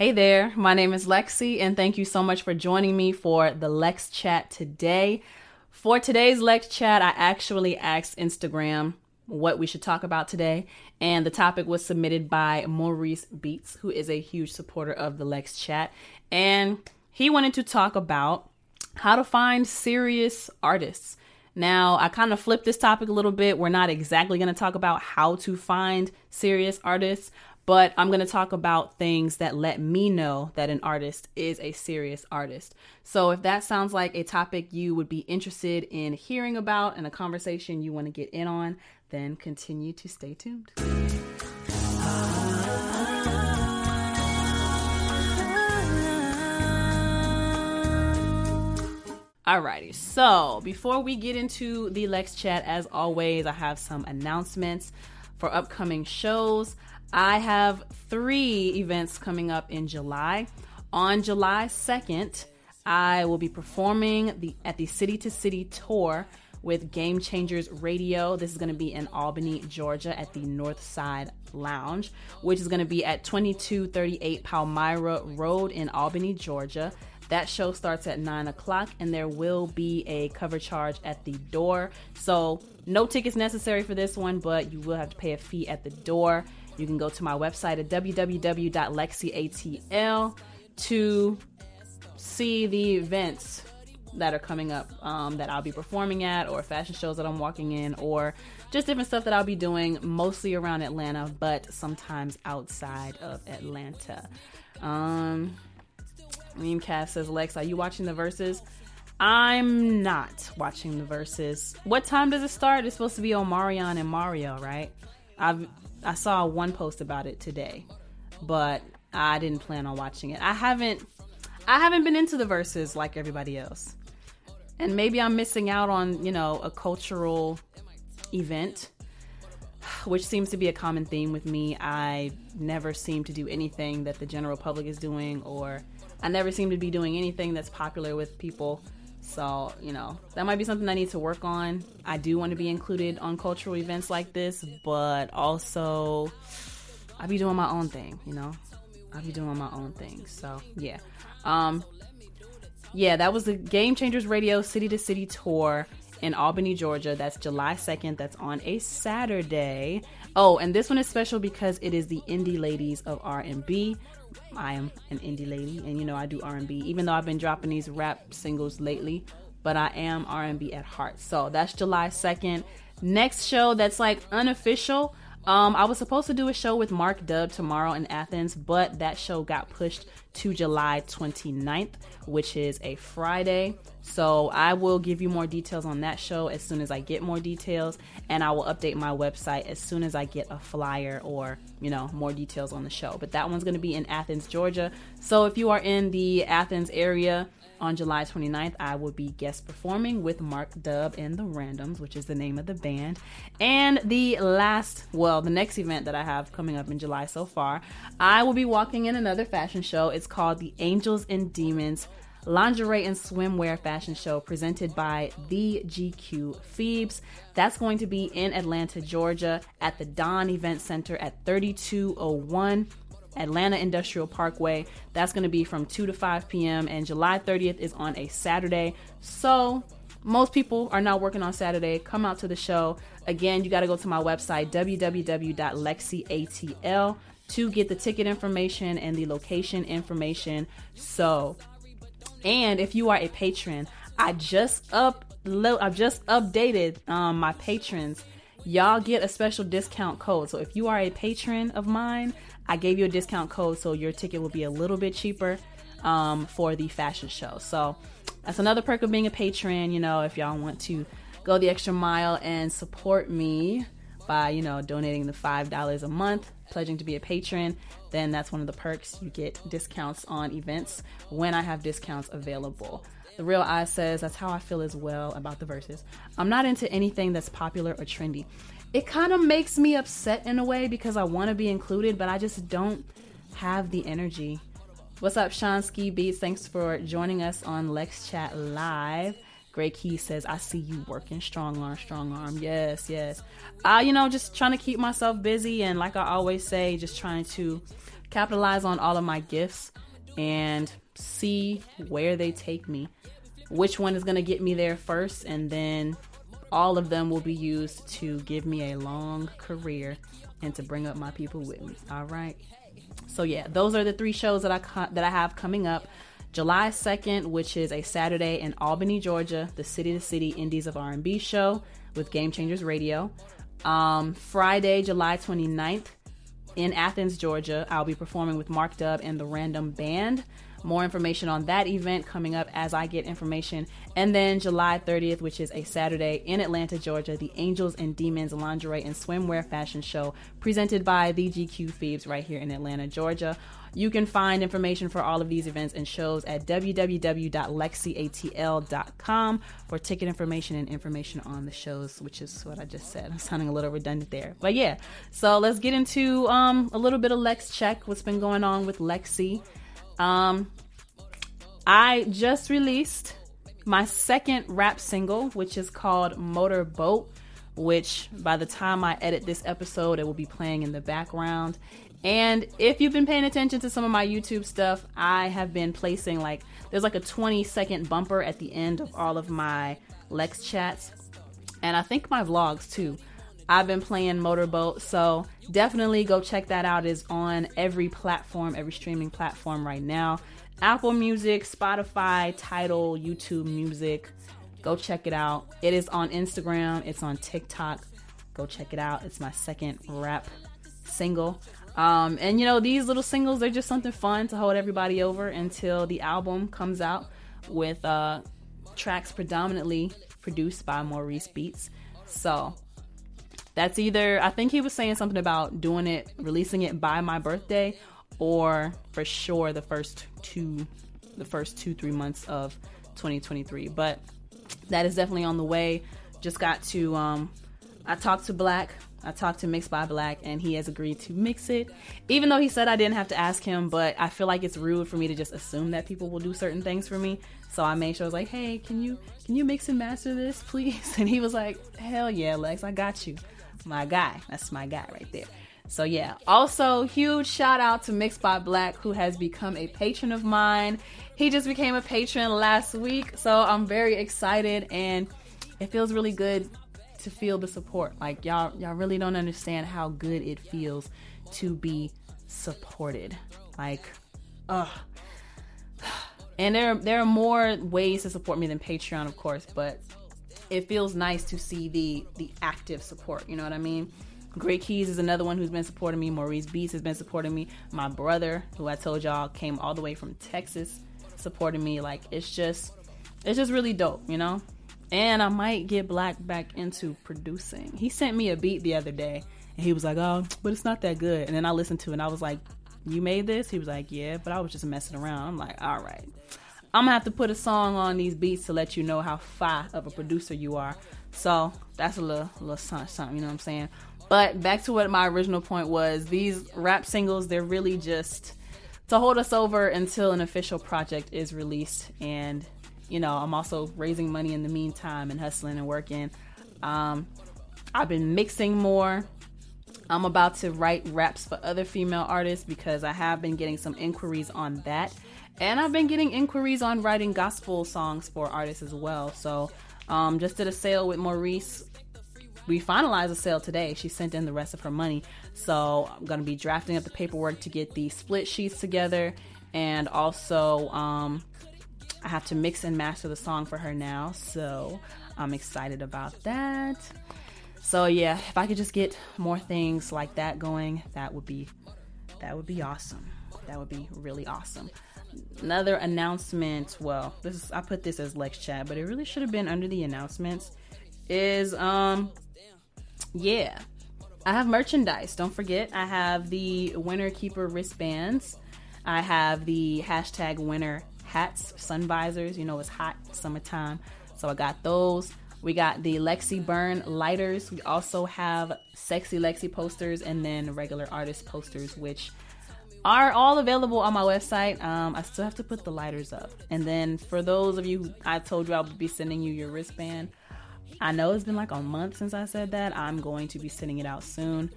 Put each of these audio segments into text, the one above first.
Hey there, my name is Lexi, and thank you so much for joining me for the Lex Chat today. For today's Lex Chat, I actually asked Instagram what we should talk about today, and the topic was submitted by Maurice Beats, who is a huge supporter of the Lex Chat, and he wanted to talk about how to find serious artists. Now, I kind of flipped this topic a little bit. We're not exactly going to talk about how to find serious artists, but I'm going to talk about things that let me know that an artist is a serious artist. So if that sounds like a topic you would be interested in hearing about and a conversation you want to get in on, then continue to stay tuned. Alrighty, so before we get into the Lex chat, as always, I have some announcements for upcoming shows. I have three events coming up in July. On July 2nd, I will be performing the at the City to City tour with Game Changers Radio. This is going to be in Albany, Georgia at the North Side Lounge, which is going to be at 2238 Palmyra Road in Albany, Georgia. That show starts at 9 o'clock and there will be a cover charge at the door. So, no tickets necessary for this one, but you will have to pay a fee at the door. You can go to my website at www.lexiatl to see the events that are coming up um, that I'll be performing at, or fashion shows that I'm walking in, or just different stuff that I'll be doing, mostly around Atlanta, but sometimes outside of Atlanta. Um, Meme Cast says, Lex, are you watching the Verzuz? I'm not watching the Verzuz. What time does it start? It's supposed to be Omarion and Mario, right? I've I saw one post about it today, but I didn't plan on watching it. I haven't I haven't been into the Verzuz like everybody else. And maybe I'm missing out on, you know, a cultural event, which seems to be a common theme with me. I never seem to do anything that the general public is doing or I never seem to be doing anything that's popular with people. So, you know, that might be something I need to work on. I do want to be included on cultural events like this, but also I'll be doing my own thing, you know? I'll be doing my own thing. So, yeah. Um yeah, that was the Game Changers Radio City to City tour in Albany, Georgia. That's July 2nd. That's on a Saturday. Oh, and this one is special because it is the Indie Ladies of R&B. I am an indie lady, and you know I do R&B. Even though I've been dropping these rap singles lately, but I am R&B at heart. So that's July 2nd. Next show that's like unofficial. Um, I was supposed to do a show with Mark Dub tomorrow in Athens, but that show got pushed to July 29th, which is a Friday. So I will give you more details on that show as soon as I get more details, and I will update my website as soon as I get a flyer or, you know, more details on the show. But that one's going to be in Athens, Georgia. So if you are in the Athens area, on July 29th, I will be guest performing with Mark Dub and the Randoms, which is the name of the band. And the last, well, the next event that I have coming up in July so far, I will be walking in another fashion show. It's called the Angels and Demons lingerie and swimwear fashion show presented by the GQ Phoebes. That's going to be in Atlanta, Georgia at the Don Event Center at 3201 Atlanta Industrial Parkway. That's going to be from 2 to 5 p.m. and July 30th is on a Saturday. So, most people are not working on Saturday. Come out to the show. Again, you got to go to my website www.lexiatl to get the ticket information and the location information. So, and if you are a patron, I just up I've just updated um, my patrons. Y'all get a special discount code. So if you are a patron of mine, I gave you a discount code so your ticket will be a little bit cheaper um, for the fashion show. So that's another perk of being a patron. You know, if y'all want to go the extra mile and support me by, you know, donating the $5 a month, pledging to be a patron, then that's one of the perks. You get discounts on events when I have discounts available. The Real Eye says that's how I feel as well about the Verzuz. I'm not into anything that's popular or trendy. It kind of makes me upset in a way because I want to be included, but I just don't have the energy. What's up, Sean Ski Beats? Thanks for joining us on Lex Chat Live. Great Key says, I see you working strong arm, strong arm. Yes, yes. Uh, you know, just trying to keep myself busy and like I always say, just trying to capitalize on all of my gifts and see where they take me. Which one is going to get me there first, and then all of them will be used to give me a long career and to bring up my people with me. All right. So yeah, those are the three shows that I that I have coming up. July 2nd, which is a Saturday in Albany, Georgia, the City to City Indies of R&B show with Game Changers Radio. Um, Friday, July 29th, in Athens, Georgia, I'll be performing with Mark Dub and the Random Band. More information on that event coming up as I get information. And then July 30th, which is a Saturday in Atlanta, Georgia, the Angels and Demons Lingerie and Swimwear Fashion Show presented by the GQ Phoebes right here in Atlanta, Georgia. You can find information for all of these events and shows at www.lexiatl.com for ticket information and information on the shows, which is what I just said. I'm sounding a little redundant there. But yeah, so let's get into um, a little bit of Lex Check, what's been going on with Lexi. Um, I just released my second rap single, which is called Motorboat, which by the time I edit this episode, it will be playing in the background. And if you've been paying attention to some of my YouTube stuff, I have been placing like, there's like a 20 second bumper at the end of all of my Lex chats. And I think my vlogs too. I've been playing Motorboat, so definitely go check that out. It's on every platform, every streaming platform right now. Apple Music, Spotify, Tidal, YouTube Music. Go check it out. It is on Instagram, it's on TikTok. Go check it out. It's my second rap single. Um, and you know, these little singles, they're just something fun to hold everybody over until the album comes out with uh, tracks predominantly produced by Maurice Beats. So that's either I think he was saying something about doing it, releasing it by my birthday, or for sure the first two, the first two three months of 2023. But that is definitely on the way. Just got to um, I talked to Black. I talked to Mix by Black, and he has agreed to mix it. Even though he said I didn't have to ask him, but I feel like it's rude for me to just assume that people will do certain things for me. So I made sure I was like, "Hey, can you can you mix and master this, please?" And he was like, "Hell yeah, Lex, I got you." My guy. That's my guy right there. So yeah. Also, huge shout out to Mixed by Black, who has become a patron of mine. He just became a patron last week, so I'm very excited, and it feels really good to feel the support. Like y'all, y'all really don't understand how good it feels to be supported. Like, ugh. And there, there are more ways to support me than Patreon, of course, but it feels nice to see the the active support. You know what I mean? Great Keys is another one who's been supporting me. Maurice Beats has been supporting me. My brother, who I told y'all came all the way from Texas, supporting me. Like it's just, it's just really dope, you know. And I might get Black back into producing. He sent me a beat the other day, and he was like, "Oh, but it's not that good." And then I listened to it, and I was like, "You made this?" He was like, "Yeah," but I was just messing around. I'm like, "All right." I'm gonna have to put a song on these beats to let you know how far of a producer you are. So that's a little, little something, you know what I'm saying? But back to what my original point was these rap singles, they're really just to hold us over until an official project is released. And, you know, I'm also raising money in the meantime and hustling and working. Um, I've been mixing more. I'm about to write raps for other female artists because I have been getting some inquiries on that. And I've been getting inquiries on writing gospel songs for artists as well. So, um, just did a sale with Maurice. We finalized a sale today. She sent in the rest of her money. So, I'm going to be drafting up the paperwork to get the split sheets together. And also, um, I have to mix and master the song for her now. So, I'm excited about that. So, yeah, if I could just get more things like that going, that would be that would be awesome. That would be really awesome another announcement. Well, this is I put this as Lex chat, but it really should have been under the announcements. Is um, yeah, I have merchandise. Don't forget, I have the Winter Keeper wristbands. I have the hashtag Winter hats, sun visors. You know it's hot summertime, so I got those. We got the Lexi Burn lighters. We also have sexy Lexi posters and then regular artist posters, which are all available on my website. Um, I still have to put the lighters up. And then for those of you, I told you I'll be sending you your wristband. I know it's been like a month since I said that. I'm going to be sending it out soon.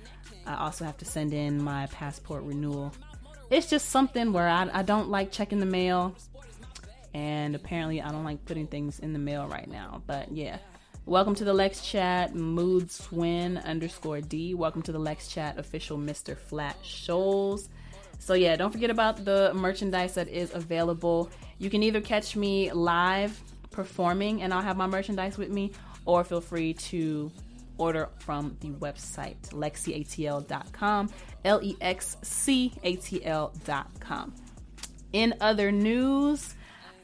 I also have to send in my passport renewal. It's just something where I, I don't like checking the mail. And apparently, I don't like putting things in the mail right now. But yeah. Welcome to the Lex Chat, Mood Swin underscore D. Welcome to the Lex Chat official Mr. Flat Shoals. So yeah, don't forget about the merchandise that is available. You can either catch me live performing and I'll have my merchandise with me, or feel free to order from the website lexcatl.com, L E X C A T L.com. In other news,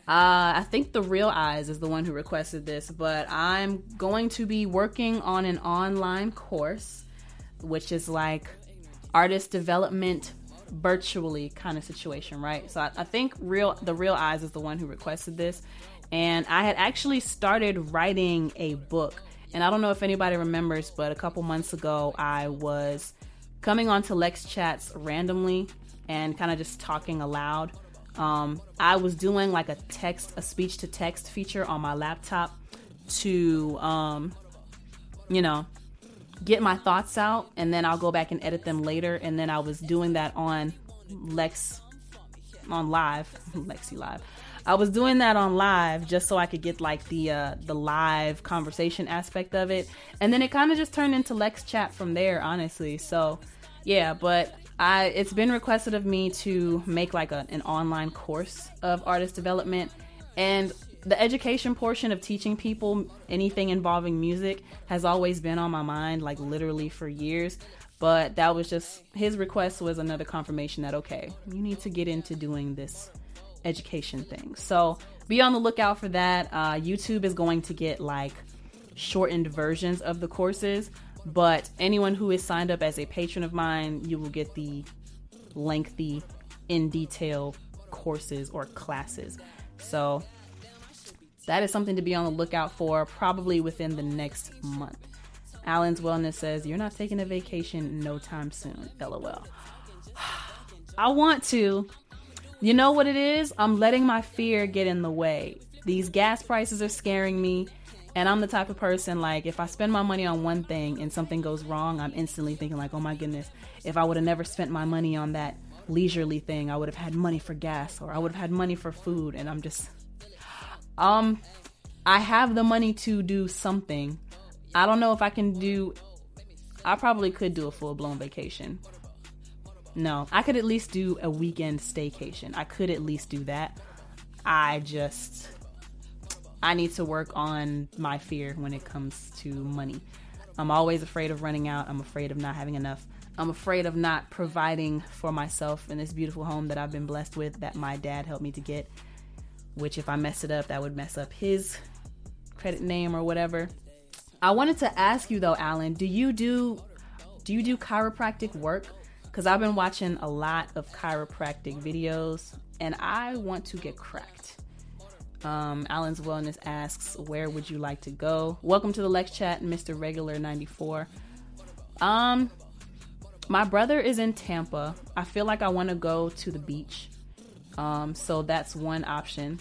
uh, I think the Real Eyes is the one who requested this, but I'm going to be working on an online course, which is like artist development virtually kind of situation, right? So I, I think real the Real Eyes is the one who requested this, and I had actually started writing a book. And I don't know if anybody remembers, but a couple months ago I was coming onto Lex chats randomly and kind of just talking aloud um, I was doing like a text, a speech to text feature on my laptop to, um, you know, get my thoughts out, and then I'll go back and edit them later. And then I was doing that on Lex, on live, Lexi Live. I was doing that on live just so I could get like the uh, the live conversation aspect of it, and then it kind of just turned into Lex Chat from there, honestly. So, yeah, but I it's been requested of me to make like a, an online course of artist development and the education portion of teaching people anything involving music has always been on my mind like literally for years. But that was just his request was another confirmation that okay you need to get into doing this education thing. So be on the lookout for that. Uh, youtube is going to get like shortened versions of the courses. But anyone who is signed up as a patron of mine, you will get the lengthy, in detail courses or classes. So that is something to be on the lookout for probably within the next month. Allen's Wellness says, You're not taking a vacation no time soon. LOL. I want to. You know what it is? I'm letting my fear get in the way. These gas prices are scaring me. And I'm the type of person like if I spend my money on one thing and something goes wrong, I'm instantly thinking like, "Oh my goodness, if I would have never spent my money on that leisurely thing, I would have had money for gas or I would have had money for food." And I'm just um I have the money to do something. I don't know if I can do I probably could do a full-blown vacation. No, I could at least do a weekend staycation. I could at least do that. I just I need to work on my fear when it comes to money. I'm always afraid of running out. I'm afraid of not having enough. I'm afraid of not providing for myself in this beautiful home that I've been blessed with that my dad helped me to get. Which, if I mess it up, that would mess up his credit name or whatever. I wanted to ask you though, Alan, do you do do you do chiropractic work? Because I've been watching a lot of chiropractic videos and I want to get cracked. Um, Allen's Wellness asks, Where would you like to go? Welcome to the Lex Chat, Mr. Regular 94. Um, my brother is in Tampa. I feel like I want to go to the beach. Um, so that's one option.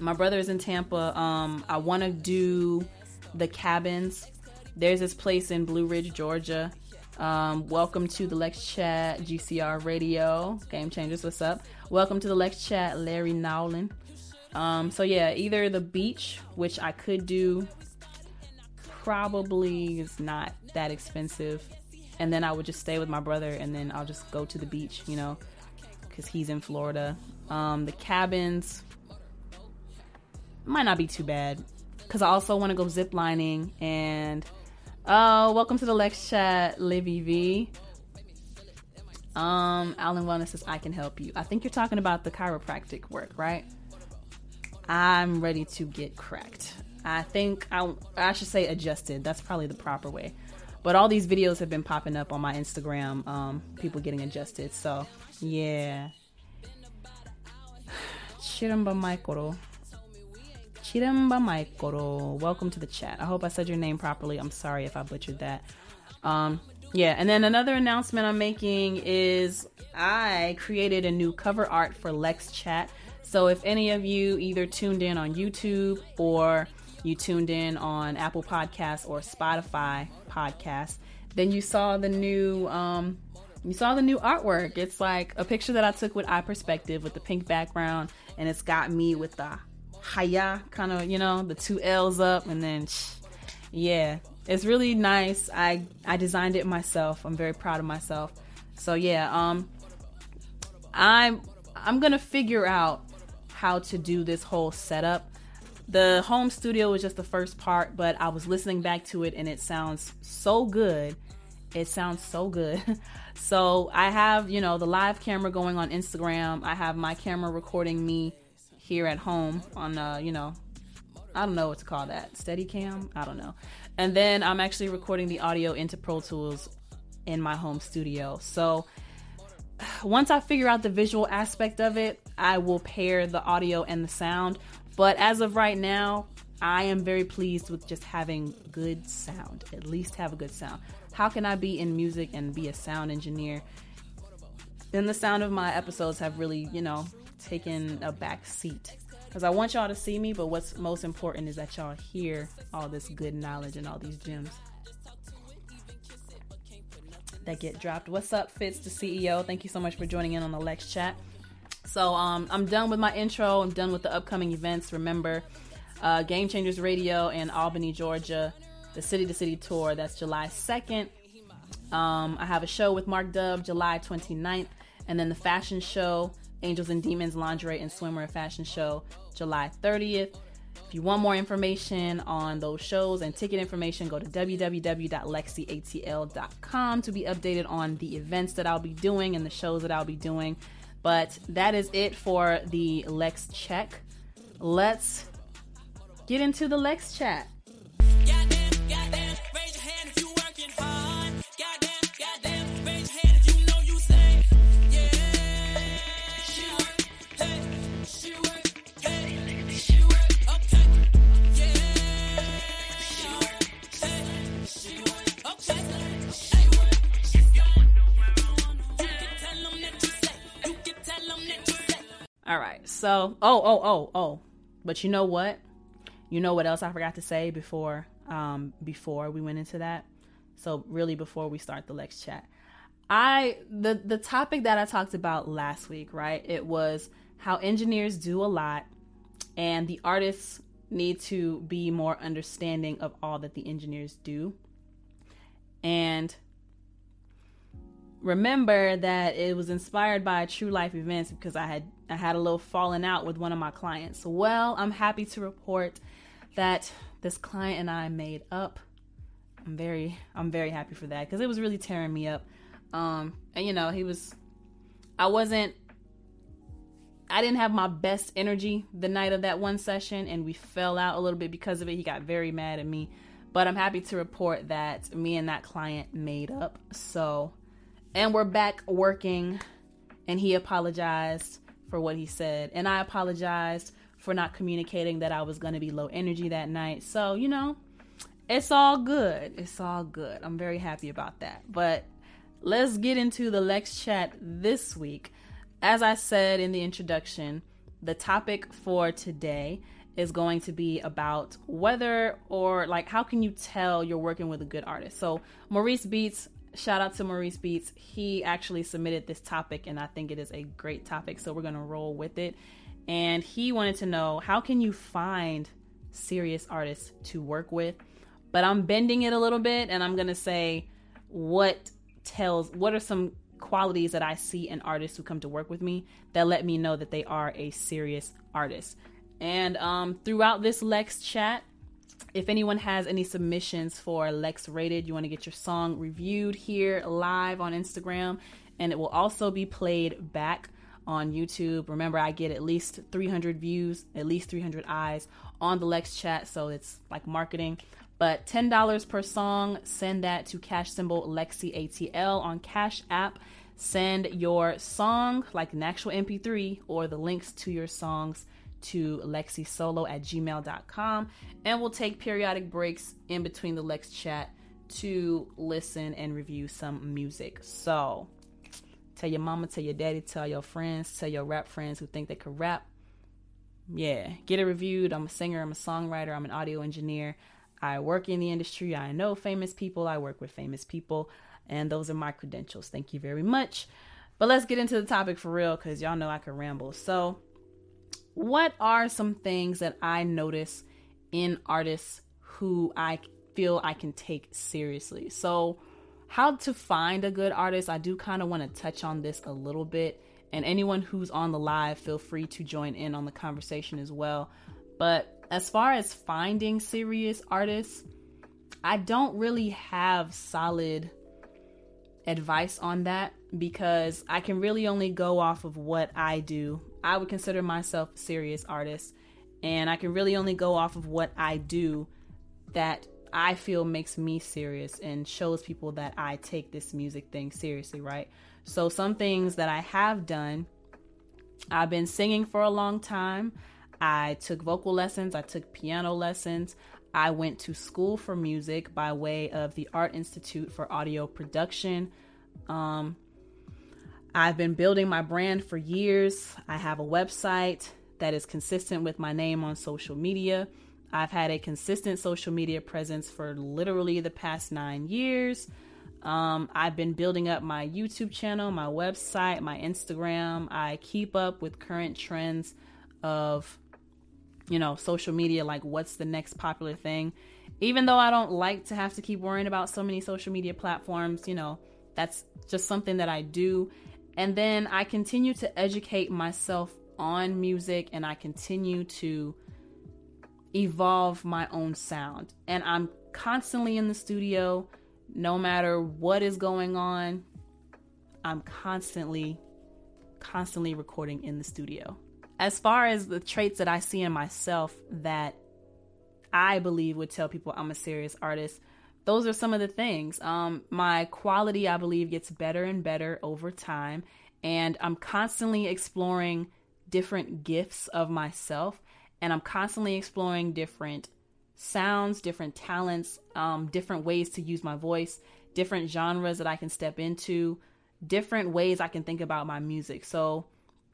My brother is in Tampa. Um, I want to do the cabins. There's this place in Blue Ridge, Georgia. Um, welcome to the Lex Chat GCR Radio. Game Changers, what's up? Welcome to the Lex Chat, Larry Nowlin. Um, so yeah, either the beach, which I could do, probably is not that expensive, and then I would just stay with my brother, and then I'll just go to the beach, you know, because he's in Florida. Um, the cabins might not be too bad, because I also want to go zip lining and. Oh, welcome to the Lex Chat, Livy V. Um, Alan Wellness says I can help you. I think you're talking about the chiropractic work, right? I'm ready to get cracked. I think I, I should say adjusted. That's probably the proper way. But all these videos have been popping up on my Instagram, um, people getting adjusted. So, yeah. Chiramba Maikoro. Chiramba Maikoro. Welcome to the chat. I hope I said your name properly. I'm sorry if I butchered that. Um, Yeah, and then another announcement I'm making is I created a new cover art for Lex Chat. So if any of you either tuned in on YouTube or you tuned in on Apple Podcasts or Spotify Podcasts, then you saw the new um, you saw the new artwork. It's like a picture that I took with eye perspective with the pink background, and it's got me with the haya kind of, you know, the two L's up, and then yeah, it's really nice. I I designed it myself. I'm very proud of myself. So yeah, um, I'm I'm gonna figure out how to do this whole setup. The home studio was just the first part, but I was listening back to it and it sounds so good. It sounds so good. so I have, you know, the live camera going on Instagram. I have my camera recording me here at home on, uh, you know, I don't know what to call that. Steady cam? I don't know. And then I'm actually recording the audio into Pro Tools in my home studio. So once I figure out the visual aspect of it, I will pair the audio and the sound. But as of right now, I am very pleased with just having good sound. At least have a good sound. How can I be in music and be a sound engineer? Then the sound of my episodes have really, you know, taken a back seat. Because I want y'all to see me, but what's most important is that y'all hear all this good knowledge and all these gems that get dropped. What's up, Fitz, the CEO? Thank you so much for joining in on the Lex chat. So um, I'm done with my intro. I'm done with the upcoming events. Remember, uh, Game Changers Radio in Albany, Georgia, the City to City tour. That's July 2nd. Um, I have a show with Mark Dub July 29th, and then the fashion show, Angels and Demons Lingerie and Swimwear Fashion Show, July 30th. If you want more information on those shows and ticket information, go to www.lexiatl.com to be updated on the events that I'll be doing and the shows that I'll be doing. But that is it for the Lex check. Let's get into the Lex chat. All right. So, oh, oh, oh, oh. But you know what? You know what else I forgot to say before um before we went into that? So, really before we start the Lex chat. I the the topic that I talked about last week, right? It was how engineers do a lot and the artists need to be more understanding of all that the engineers do. And remember that it was inspired by true life events because I had I had a little falling out with one of my clients. Well, I'm happy to report that this client and I made up. I'm very I'm very happy for that because it was really tearing me up. Um, and you know, he was I wasn't I didn't have my best energy the night of that one session and we fell out a little bit because of it. He got very mad at me. But I'm happy to report that me and that client made up. So and we're back working. And he apologized for what he said. And i apologized for not communicating that i was going to be low energy that night. So you know it's all good. It's all good. I'm very happy about that. But let's get into the lex chat this week. As i said in the introduction the topic for today is going to be about whether or like how can you tell you're working with a good artist? So maurice beats shout out to Maurice Beats. He actually submitted this topic, and I think it is a great topic. So we're gonna roll with it. And he wanted to know how can you find serious artists to work with. But I'm bending it a little bit, and I'm gonna say what tells what are some qualities that I see in artists who come to work with me that let me know that they are a serious artist. And um, throughout this Lex chat, if anyone has any submissions for Lex Rated, you want to get your song reviewed here live on Instagram, and it will also be played back on YouTube. Remember, I get at least 300 views, at least 300 eyes on the Lex chat, so it's like marketing. But $10 per song, send that to cash symbol Lexi ATL on Cash App. Send your song, like an actual MP3, or the links to your songs to lexisolo at gmail.com and we'll take periodic breaks in between the Lex chat to listen and review some music. So tell your mama, tell your daddy, tell your friends, tell your rap friends who think they could rap. Yeah, get it reviewed. I'm a singer, I'm a songwriter, I'm an audio engineer. I work in the industry. I know famous people. I work with famous people. And those are my credentials. Thank you very much. But let's get into the topic for real because y'all know I could ramble. So, what are some things that I notice in artists who I feel I can take seriously? So, how to find a good artist, I do kind of want to touch on this a little bit. And anyone who's on the live, feel free to join in on the conversation as well. But as far as finding serious artists, I don't really have solid advice on that because I can really only go off of what I do. I would consider myself a serious artist, and I can really only go off of what I do that I feel makes me serious and shows people that I take this music thing seriously, right? So, some things that I have done I've been singing for a long time. I took vocal lessons, I took piano lessons. I went to school for music by way of the Art Institute for Audio Production. Um, I've been building my brand for years. I have a website that is consistent with my name on social media. I've had a consistent social media presence for literally the past nine years. Um, I've been building up my YouTube channel, my website, my Instagram. I keep up with current trends of, you know, social media, like what's the next popular thing. Even though I don't like to have to keep worrying about so many social media platforms, you know, that's just something that I do. And then I continue to educate myself on music and I continue to evolve my own sound. And I'm constantly in the studio, no matter what is going on, I'm constantly, constantly recording in the studio. As far as the traits that I see in myself that I believe would tell people I'm a serious artist, those are some of the things. Um, my quality, I believe, gets better and better over time. And I'm constantly exploring different gifts of myself. And I'm constantly exploring different sounds, different talents, um, different ways to use my voice, different genres that I can step into, different ways I can think about my music. So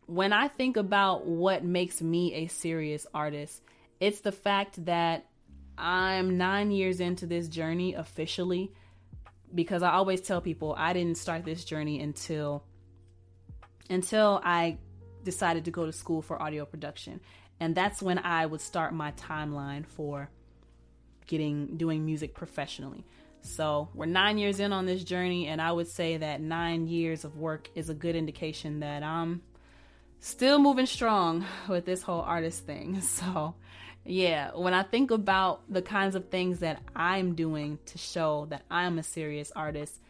when I think about what makes me a serious artist, it's the fact that I'm nine years into this journey officially because I always tell people I didn't start this journey until until I decided to go to school for audio production. And that's when I would start my timeline for getting doing music professionally. So, we're 9 years in on this journey and I would say that 9 years of work is a good indication that I'm still moving strong with this whole artist thing. So, yeah, when I think about the kinds of things that I'm doing to show that I'm a serious artist,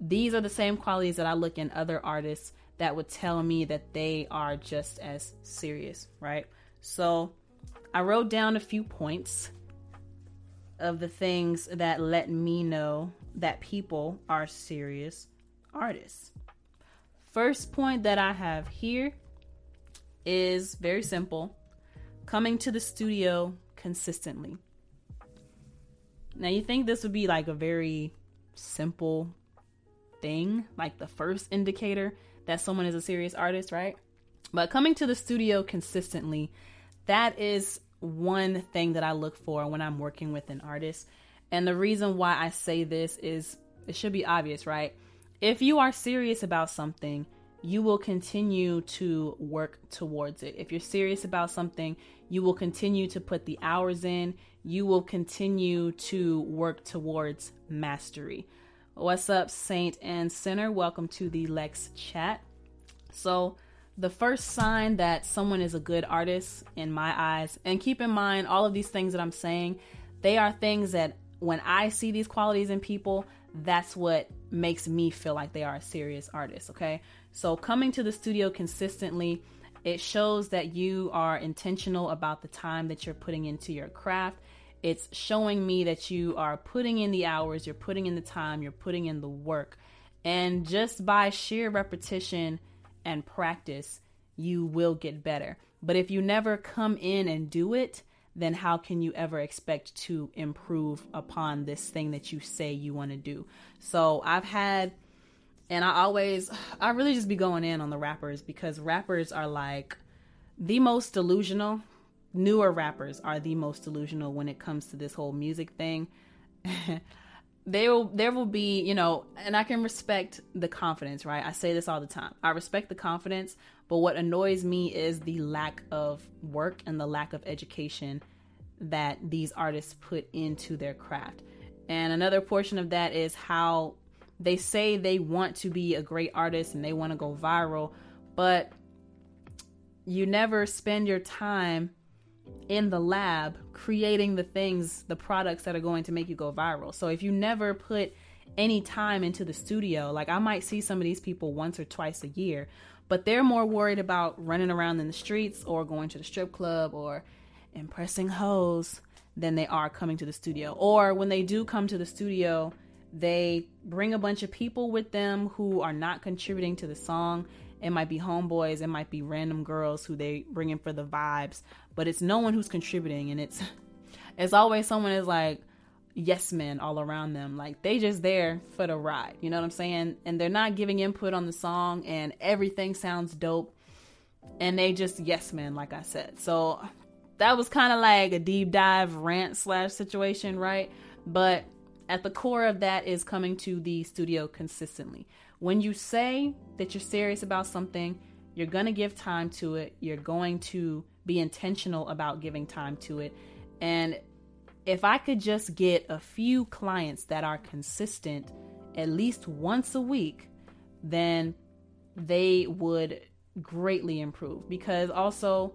these are the same qualities that I look in other artists that would tell me that they are just as serious, right? So I wrote down a few points of the things that let me know that people are serious artists. First point that I have here is very simple coming to the studio consistently. Now, you think this would be like a very simple thing, like the first indicator that someone is a serious artist, right? But coming to the studio consistently, that is one thing that I look for when I'm working with an artist. And the reason why I say this is it should be obvious, right? If you are serious about something, you will continue to work towards it. If you're serious about something, you will continue to put the hours in. You will continue to work towards mastery. What's up, Saint and Sinner? Welcome to the Lex chat. So, the first sign that someone is a good artist in my eyes, and keep in mind all of these things that I'm saying, they are things that when I see these qualities in people, that's what makes me feel like they are a serious artist, okay? So coming to the studio consistently, it shows that you are intentional about the time that you're putting into your craft. It's showing me that you are putting in the hours, you're putting in the time, you're putting in the work. And just by sheer repetition and practice, you will get better. But if you never come in and do it, then how can you ever expect to improve upon this thing that you say you want to do? So I've had, and I always, I really just be going in on the rappers because rappers are like the most delusional. Newer rappers are the most delusional when it comes to this whole music thing. there will there will be you know and i can respect the confidence right i say this all the time i respect the confidence but what annoys me is the lack of work and the lack of education that these artists put into their craft and another portion of that is how they say they want to be a great artist and they want to go viral but you never spend your time in the lab creating the things, the products that are going to make you go viral. So if you never put any time into the studio, like I might see some of these people once or twice a year, but they're more worried about running around in the streets or going to the strip club or impressing hoes than they are coming to the studio. Or when they do come to the studio, they bring a bunch of people with them who are not contributing to the song it might be homeboys, it might be random girls who they bring in for the vibes, but it's no one who's contributing, and it's it's always someone is like yes men all around them, like they just there for the ride. You know what I'm saying? And they're not giving input on the song, and everything sounds dope, and they just yes men, like I said. So that was kind of like a deep dive rant slash situation, right? But at the core of that is coming to the studio consistently. When you say that you're serious about something, you're going to give time to it. You're going to be intentional about giving time to it. And if I could just get a few clients that are consistent at least once a week, then they would greatly improve. Because also,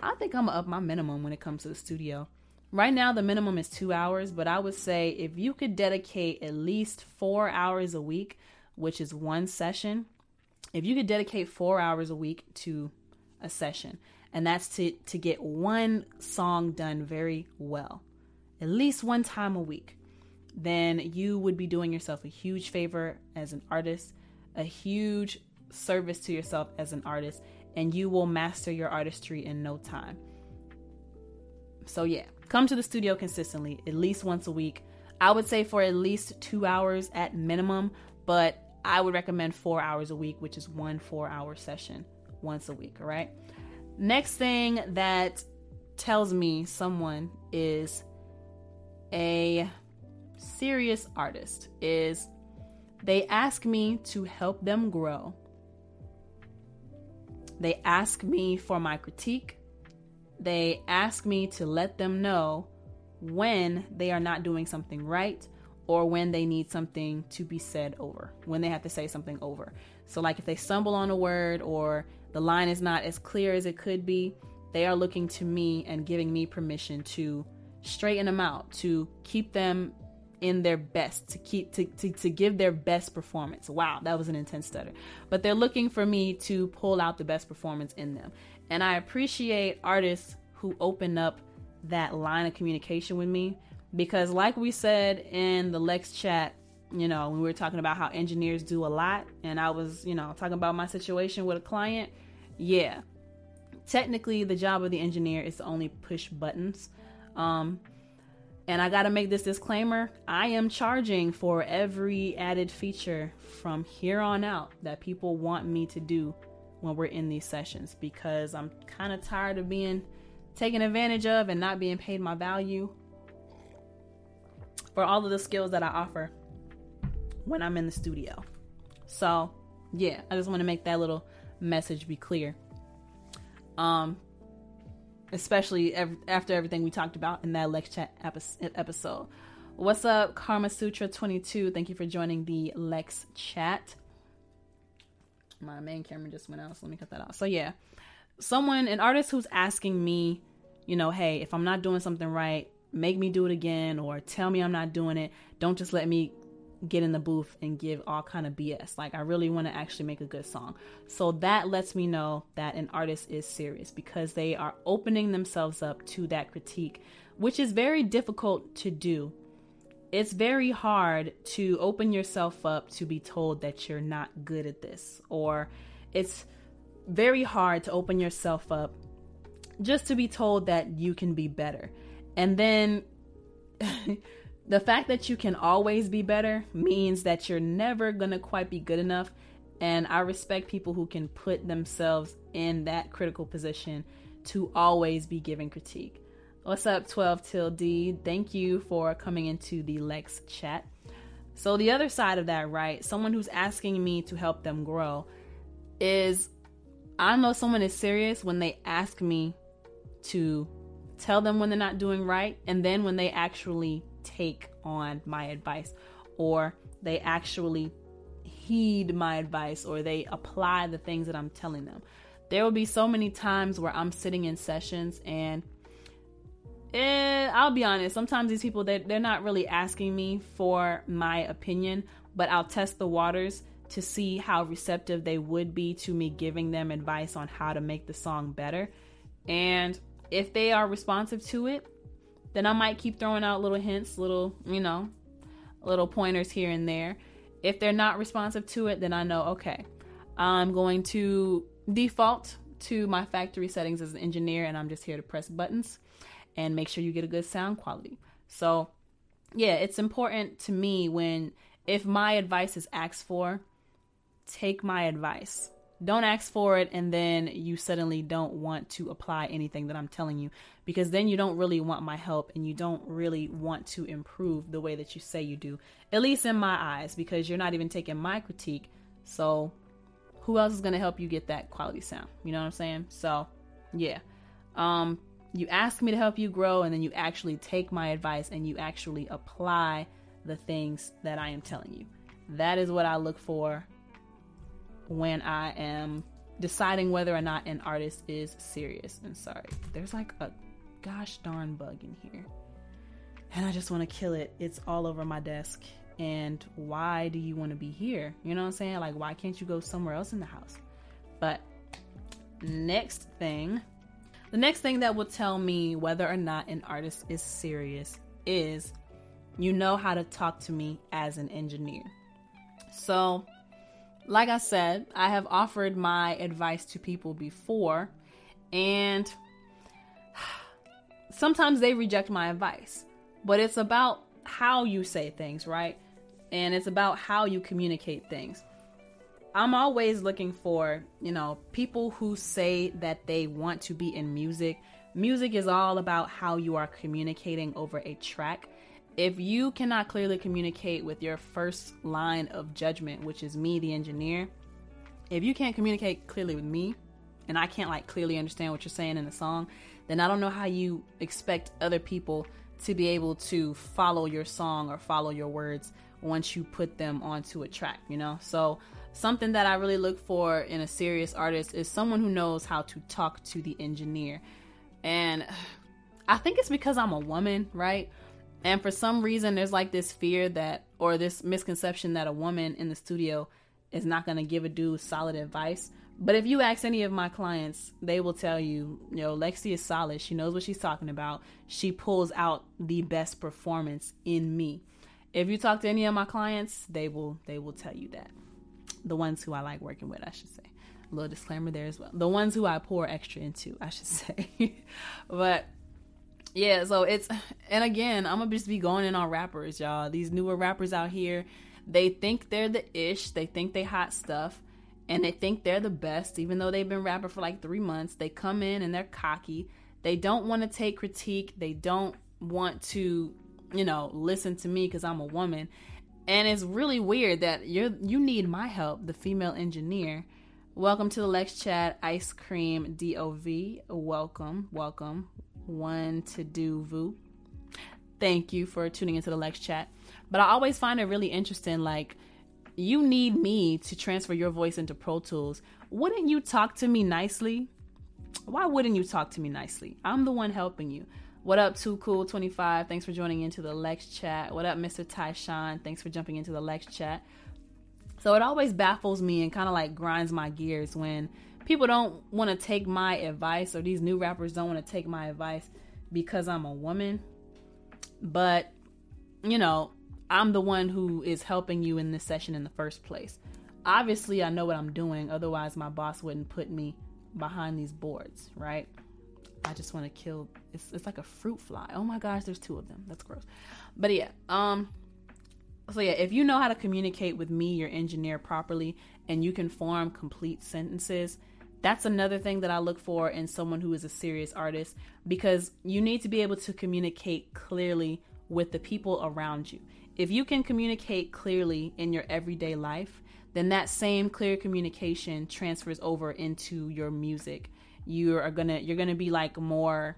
I think I'm up my minimum when it comes to the studio. Right now, the minimum is two hours, but I would say if you could dedicate at least four hours a week which is one session, if you could dedicate four hours a week to a session, and that's to, to get one song done very well, at least one time a week, then you would be doing yourself a huge favor as an artist, a huge service to yourself as an artist, and you will master your artistry in no time. So, yeah, come to the studio consistently, at least once a week. I would say for at least two hours at minimum, but I would recommend four hours a week, which is one four hour session once a week. All right. Next thing that tells me someone is a serious artist is they ask me to help them grow. They ask me for my critique. They ask me to let them know when they are not doing something right or when they need something to be said over, when they have to say something over. So, like if they stumble on a word or the line is not as clear as it could be, they are looking to me and giving me permission to straighten them out, to keep them in their best, to keep to, to, to give their best performance. Wow, that was an intense stutter. But they're looking for me to pull out the best performance in them. And I appreciate artists who open up that line of communication with me because like we said in the lex chat you know when we were talking about how engineers do a lot and i was you know talking about my situation with a client yeah technically the job of the engineer is to only push buttons. Um, and i gotta make this disclaimer i am charging for every added feature from here on out that people want me to do when we're in these sessions because i'm kind of tired of being taken advantage of and not being paid my value for all of the skills that I offer when I'm in the studio. So, yeah, I just want to make that little message be clear. Um, especially ev- after everything we talked about in that Lex Chat episode. What's up, Karma Sutra 22? Thank you for joining the Lex Chat. My main camera just went out, so let me cut that off. So, yeah, someone, an artist who's asking me, you know, hey, if I'm not doing something right, make me do it again or tell me I'm not doing it. Don't just let me get in the booth and give all kind of BS. Like I really want to actually make a good song. So that lets me know that an artist is serious because they are opening themselves up to that critique, which is very difficult to do. It's very hard to open yourself up to be told that you're not good at this or it's very hard to open yourself up just to be told that you can be better. And then the fact that you can always be better means that you're never to quite be good enough. And I respect people who can put themselves in that critical position to always be giving critique. What's up, 12 till D? Thank you for coming into the Lex chat. So, the other side of that, right? Someone who's asking me to help them grow is I know someone is serious when they ask me to tell them when they're not doing right, and then when they actually take on my advice, or they actually heed my advice, or they apply the things that I'm telling them. There will be so many times where I'm sitting in sessions and eh, I'll be honest, sometimes these people they they're not really asking me for my opinion, but I'll test the waters to see how receptive they would be to me giving them advice on how to make the song better. And if they are responsive to it, then I might keep throwing out little hints, little, you know, little pointers here and there. If they're not responsive to it, then I know, okay, I'm going to default to my factory settings as an engineer and I'm just here to press buttons and make sure you get a good sound quality. So, yeah, it's important to me when if my advice is asked for, take my advice. Don't ask for it and then you suddenly don't want to apply anything that I'm telling you because then you don't really want my help and you don't really want to improve the way that you say you do. At least in my eyes because you're not even taking my critique. So who else is going to help you get that quality sound? You know what I'm saying? So, yeah. Um you ask me to help you grow and then you actually take my advice and you actually apply the things that I am telling you. That is what I look for when I am deciding whether or not an artist is serious. And sorry, there's like a gosh darn bug in here. And I just want to kill it. It's all over my desk. And why do you want to be here? You know what I'm saying? Like, why can't you go somewhere else in the house? But next thing, the next thing that will tell me whether or not an artist is serious is you know how to talk to me as an engineer. So, like I said, I have offered my advice to people before, and sometimes they reject my advice. But it's about how you say things, right? And it's about how you communicate things. I'm always looking for, you know, people who say that they want to be in music. Music is all about how you are communicating over a track if you cannot clearly communicate with your first line of judgment, which is me, the engineer, if you can't communicate clearly with me, and I can't like clearly understand what you're saying in the song, then I don't know how you expect other people to be able to follow your song or follow your words once you put them onto a track, you know? So, something that I really look for in a serious artist is someone who knows how to talk to the engineer. And I think it's because I'm a woman, right? And for some reason, there's like this fear that, or this misconception that a woman in the studio is not going to give a dude solid advice. But if you ask any of my clients, they will tell you, you know, Lexi is solid. She knows what she's talking about. She pulls out the best performance in me. If you talk to any of my clients, they will they will tell you that. The ones who I like working with, I should say. A little disclaimer there as well. The ones who I pour extra into, I should say. but yeah, so it's and again, I'm gonna just be going in on rappers, y'all. These newer rappers out here, they think they're the ish, they think they hot stuff, and they think they're the best, even though they've been rapping for like three months. They come in and they're cocky. They don't want to take critique. They don't want to, you know, listen to me because I'm a woman. And it's really weird that you're you need my help, the female engineer. Welcome to the Lex Chat Ice Cream DOV. Welcome, welcome one to do Vu. Thank you for tuning into the Lex chat. But I always find it really interesting like you need me to transfer your voice into Pro Tools. Wouldn't you talk to me nicely? Why wouldn't you talk to me nicely? I'm the one helping you. What up, Too Cool 25? Thanks for joining into the Lex chat. What up, Mr. Tyshawn? Thanks for jumping into the Lex chat. So it always baffles me and kind of like grinds my gears when people don't want to take my advice or these new rappers don't want to take my advice because I'm a woman. But, you know, I'm the one who is helping you in this session in the first place. Obviously, I know what I'm doing, otherwise, my boss wouldn't put me behind these boards, right? I just want to kill. It's it's like a fruit fly. Oh my gosh, there's two of them. That's gross. But yeah, um, so yeah, if you know how to communicate with me, your engineer, properly, and you can form complete sentences, that's another thing that I look for in someone who is a serious artist because you need to be able to communicate clearly with the people around you. If you can communicate clearly in your everyday life, then that same clear communication transfers over into your music. You are gonna you're gonna be like more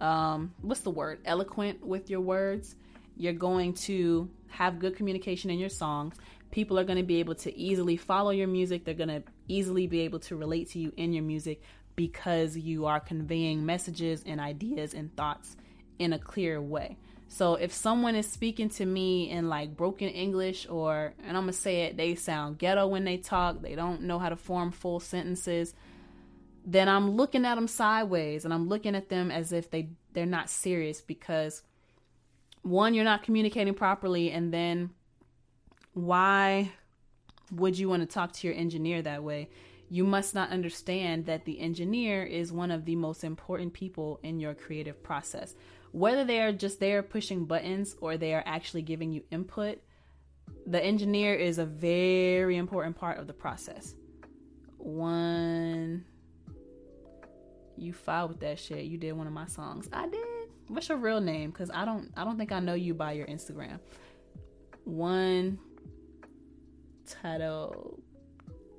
um what's the word eloquent with your words you're going to have good communication in your songs. People are going to be able to easily follow your music. They're going to easily be able to relate to you in your music because you are conveying messages and ideas and thoughts in a clear way. So if someone is speaking to me in like broken English or and I'm going to say it they sound ghetto when they talk, they don't know how to form full sentences, then I'm looking at them sideways and I'm looking at them as if they they're not serious because one, you're not communicating properly, and then why would you want to talk to your engineer that way? You must not understand that the engineer is one of the most important people in your creative process. Whether they are just there pushing buttons or they are actually giving you input, the engineer is a very important part of the process. One, you filed with that shit. You did one of my songs. I did. What's your real name? Because I don't I don't think I know you by your Instagram. One title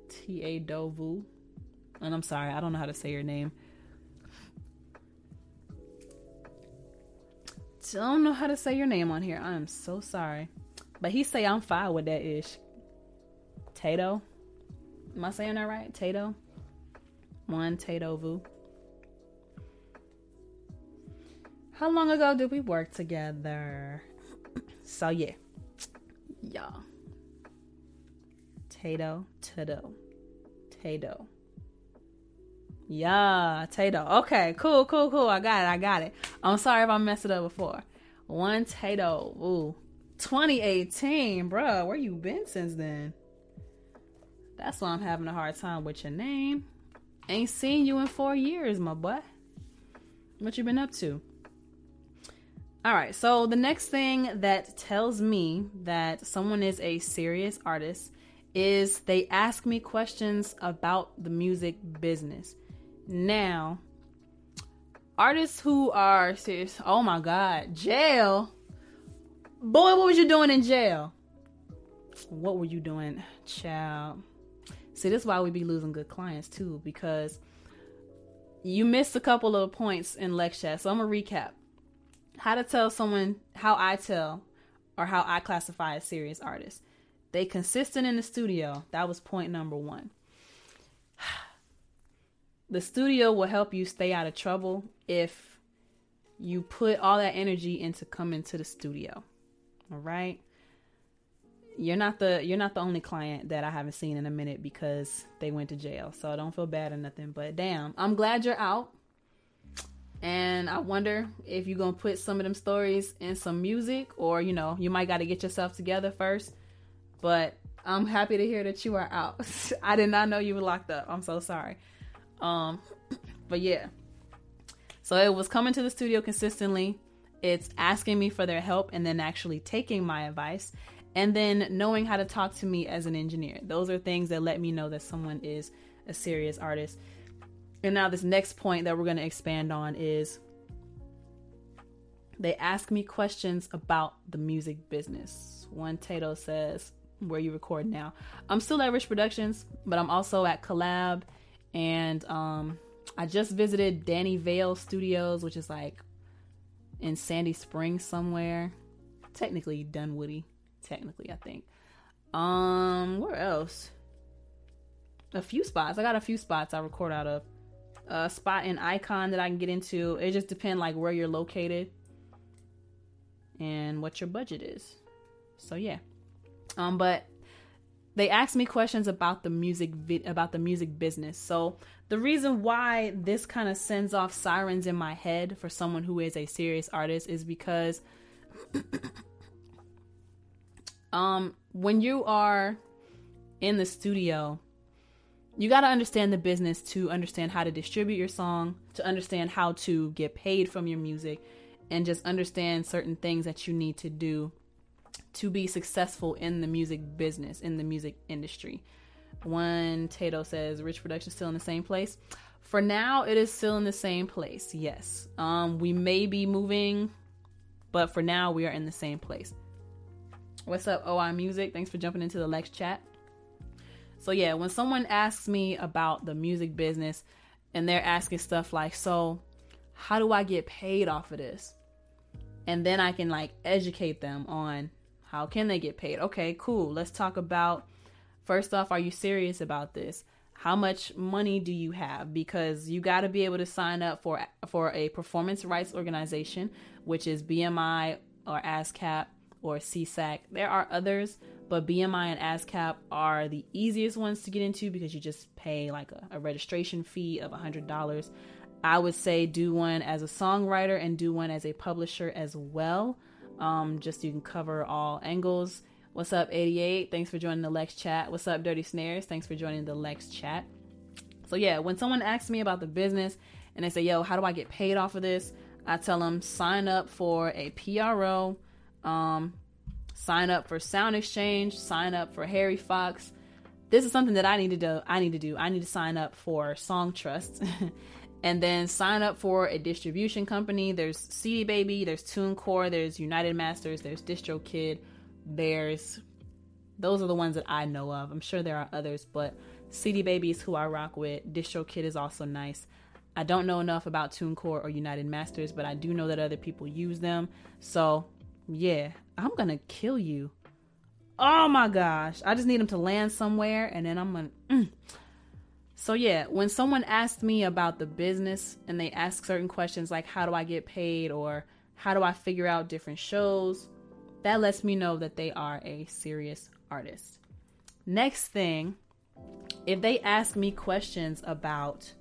T A Dovu. And I'm sorry, I don't know how to say your name. Don't know how to say your name on here. I am so sorry. But he say I'm fine with that ish. Tato. Am I saying that right? Tato? One Tato Vu. How long ago did we work together? so yeah. Y'all. Tato, Tato, Tato. Yeah, Tato. Okay, cool, cool, cool. I got it. I got it. I'm sorry if I messed it up before. One Tato. Ooh. 2018, bruh. Where you been since then? That's why I'm having a hard time with your name. Ain't seen you in four years, my boy. What you been up to? All right, so the next thing that tells me that someone is a serious artist is they ask me questions about the music business. Now, artists who are serious, oh my God, jail. Boy, what was you doing in jail? What were you doing, child? See, this is why we be losing good clients too, because you missed a couple of points in lecture. So I'm gonna recap how to tell someone how I tell or how I classify a serious artist. They consistent in the studio. That was point number one. The studio will help you stay out of trouble if you put all that energy into coming to the studio. All right. You're not the you're not the only client that I haven't seen in a minute because they went to jail. So don't feel bad or nothing. But damn, I'm glad you're out. And I wonder if you're gonna put some of them stories in some music, or you know, you might got to get yourself together first. But I'm happy to hear that you are out. I did not know you were locked up. I'm so sorry. Um, but yeah. So it was coming to the studio consistently. It's asking me for their help and then actually taking my advice and then knowing how to talk to me as an engineer. Those are things that let me know that someone is a serious artist. And now, this next point that we're going to expand on is they ask me questions about the music business. One Tato says, Where you record now? I'm still at Rich Productions, but I'm also at Collab. And um, I just visited Danny Vale Studios, which is like in Sandy Springs somewhere. Technically Dunwoody. Technically, I think. Um, where else? A few spots. I got a few spots I record out of a spot in icon that I can get into. It just depends like where you're located and what your budget is. So yeah. Um but they asked me questions about the music vi- about the music business. So the reason why this kind of sends off sirens in my head for someone who is a serious artist is because um when you are in the studio you got to understand the business to understand how to distribute your song, to understand how to get paid from your music, and just understand certain things that you need to do to be successful in the music business, in the music industry. One Tato says, Rich Production still in the same place. For now, it is still in the same place. Yes. Um, we may be moving, but for now, we are in the same place. What's up, OI Music? Thanks for jumping into the Lex chat. So, yeah, when someone asks me about the music business and they're asking stuff like, So, how do I get paid off of this? And then I can like educate them on how can they get paid. Okay, cool. Let's talk about first off, are you serious about this? How much money do you have? Because you got to be able to sign up for for a performance rights organization, which is BMI or ASCAP or SESAC. There are others, but BMI and ASCAP are the easiest ones to get into because you just pay like a, a registration fee of $100. I would say do one as a songwriter and do one as a publisher as well. Um, just so you can cover all angles. What's up, 88? Thanks for joining the Lex chat. What's up, Dirty Snares? Thanks for joining the Lex chat. So, yeah, when someone asks me about the business and they say, yo, how do I get paid off of this? I tell them sign up for a PRO, um, sign up for SoundExchange, sign up for Harry Fox. This is something that I need to do. I need to do. I need to sign up for Songtrust and then sign up for a distribution company. There's CD Baby, there's TuneCore, there's UnitedMasters, there's DistroKid, there's those are the ones that I know of. I'm sure there are others, but CD Baby is who I rock with. DistroKid is also nice. I don't know enough about TuneCore or UnitedMasters, but I do know that other people use them. So, yeah, I'm gonna kill you. Oh my gosh. I just need them to land somewhere and then I'm gonna. Mm. So, yeah, when someone asks me about the business and they ask certain questions like, how do I get paid or how do I figure out different shows, that lets me know that they are a serious artist. Next thing, if they ask me questions about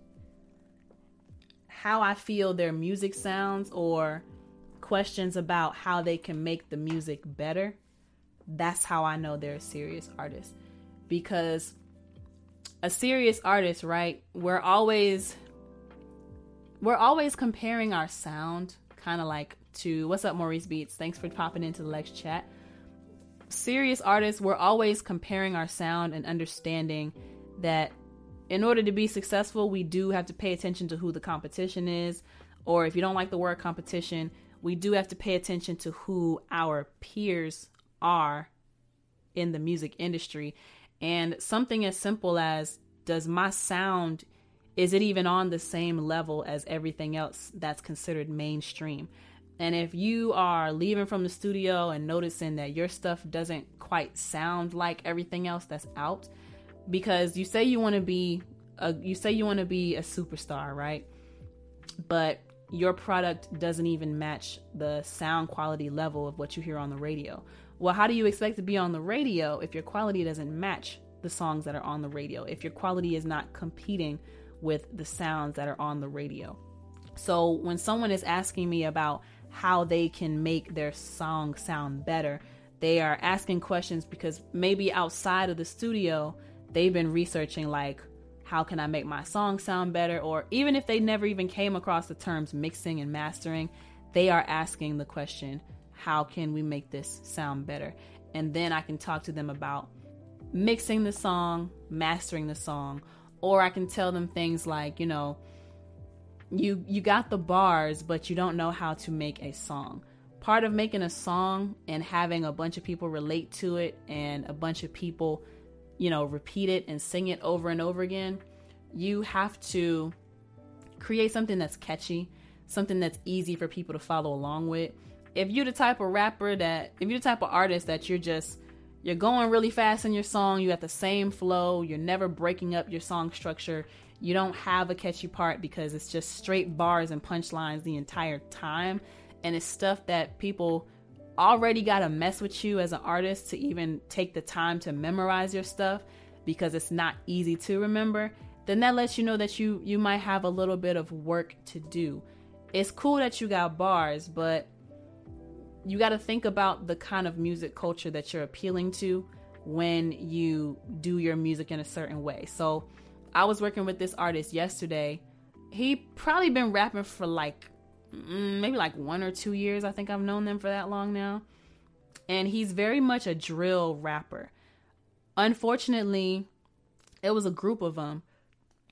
how I feel their music sounds or questions about how they can make the music better, that's how I know they're a serious artist. Because a serious artist, right? We're always we're always comparing our sound kind of like to what's up Maurice Beats. Thanks for popping into the Lex chat. Serious artists, we're always comparing our sound and understanding that in order to be successful, we do have to pay attention to who the competition is, or if you don't like the word competition, we do have to pay attention to who our peers are in the music industry and something as simple as does my sound is it even on the same level as everything else that's considered mainstream? And if you are leaving from the studio and noticing that your stuff doesn't quite sound like everything else that's out, because you say you want to be a, you say you want to be a superstar, right? But your product doesn't even match the sound quality level of what you hear on the radio. Well, how do you expect to be on the radio if your quality doesn't match the songs that are on the radio? If your quality is not competing with the sounds that are on the radio. So when someone is asking me about how they can make their song sound better, they are asking questions because maybe outside of the studio, they've been researching like how can I make my song sound better or even if they never even came across the terms mixing and mastering, they are asking the question, how can we make this sound better? And then I can talk to them about mixing the song, mastering the song, or I can tell them things like, you know, you you got the bars, but you don't know how to make a song. Part of making a song and having a bunch of people relate to it and a bunch of people, you know, repeat it and sing it over and over again, you have to create something that's catchy, something that's easy for people to follow along with. If you're the type of rapper that if you're the type of artist that you're just you're going really fast in your song, you have the same flow, you're never breaking up your song structure, you don't have a catchy part because it's just straight bars and punchlines the entire time. And it's stuff that people already got to mess with you as an artist to even take the time to memorize your stuff because it's not easy to remember then that lets you know that you you might have a little bit of work to do it's cool that you got bars but you got to think about the kind of music culture that you're appealing to when you do your music in a certain way. So, I was working with this artist yesterday. He probably been rapping for like maybe like one or two years. I think I've known them for that long now. And he's very much a drill rapper. Unfortunately, it was a group of them.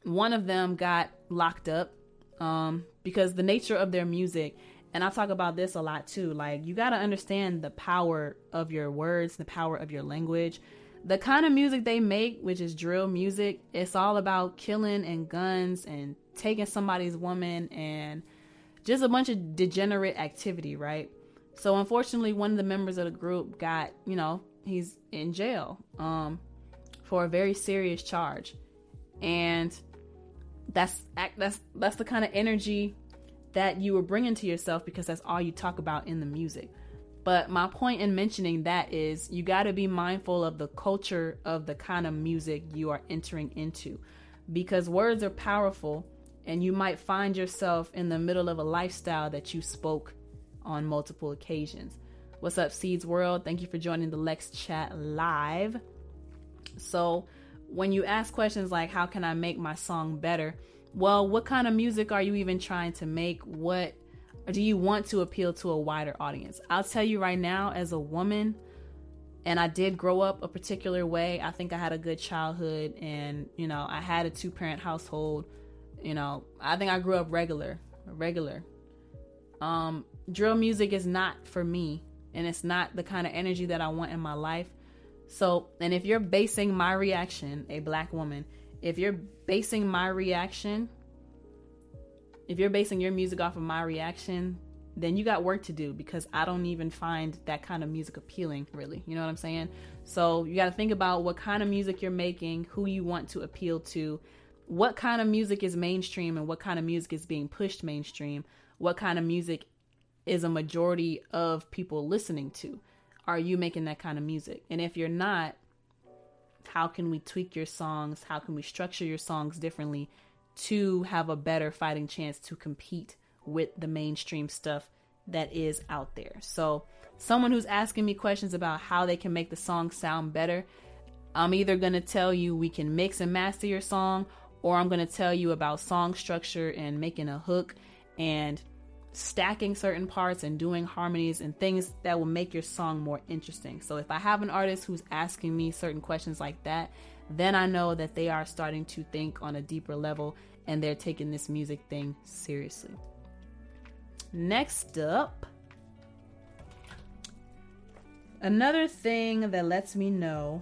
One of them got locked up um, because the nature of their music, and I talk about this a lot too. Like, you got to understand the power of your words, the power of your language. The kind of music they make, which is drill music, it's all about killing and guns and taking somebody's woman and just a bunch of degenerate activity, right? So unfortunately, one of the members of the group got, you know, he's in jail um, for a very serious charge, and that's that's that's the kind of energy that you were bringing to yourself because that's all you talk about in the music. But my point in mentioning that is you got to be mindful of the culture of the kind of music you are entering into because words are powerful and you might find yourself in the middle of a lifestyle that you spoke on multiple occasions. What's up, Seeds World? Thank you for joining the Lex Chat live. So, when you ask questions like, How can I make my song better? Well, what kind of music are you even trying to make? What do you want to appeal to a wider audience? I'll tell you right now, as a woman, and I did grow up a particular way. I think I had a good childhood, and you know, I had a two parent household you know, I think I grew up regular, regular. Um, drill music is not for me, and it's not the kind of energy that I want in my life. So, and if you're basing my reaction, a black woman, if you're basing my reaction, if you're basing your music off of my reaction, then you got work to do because I don't even find that kind of music appealing, really. You know what I'm saying? So, you got to think about what kind of music you're making, who you want to appeal to, what kind of music is mainstream and what kind of music is being pushed mainstream, what kind of music is a majority of people listening to. Are you making that kind of music? And if you're not, how can we tweak your songs? How can we structure your songs differently to have a better fighting chance to compete with the mainstream stuff that is out there? So, someone who's asking me questions about how they can make the song sound better, I'm either going to tell you we can mix and master your song or I'm going to tell you about song structure and making a hook and stacking certain parts and doing harmonies and things that will make your song more interesting. So if I have an artist who's asking me certain questions like that, then I know that they are starting to think on a deeper level and they're taking this music thing seriously. Next up, another thing that lets me know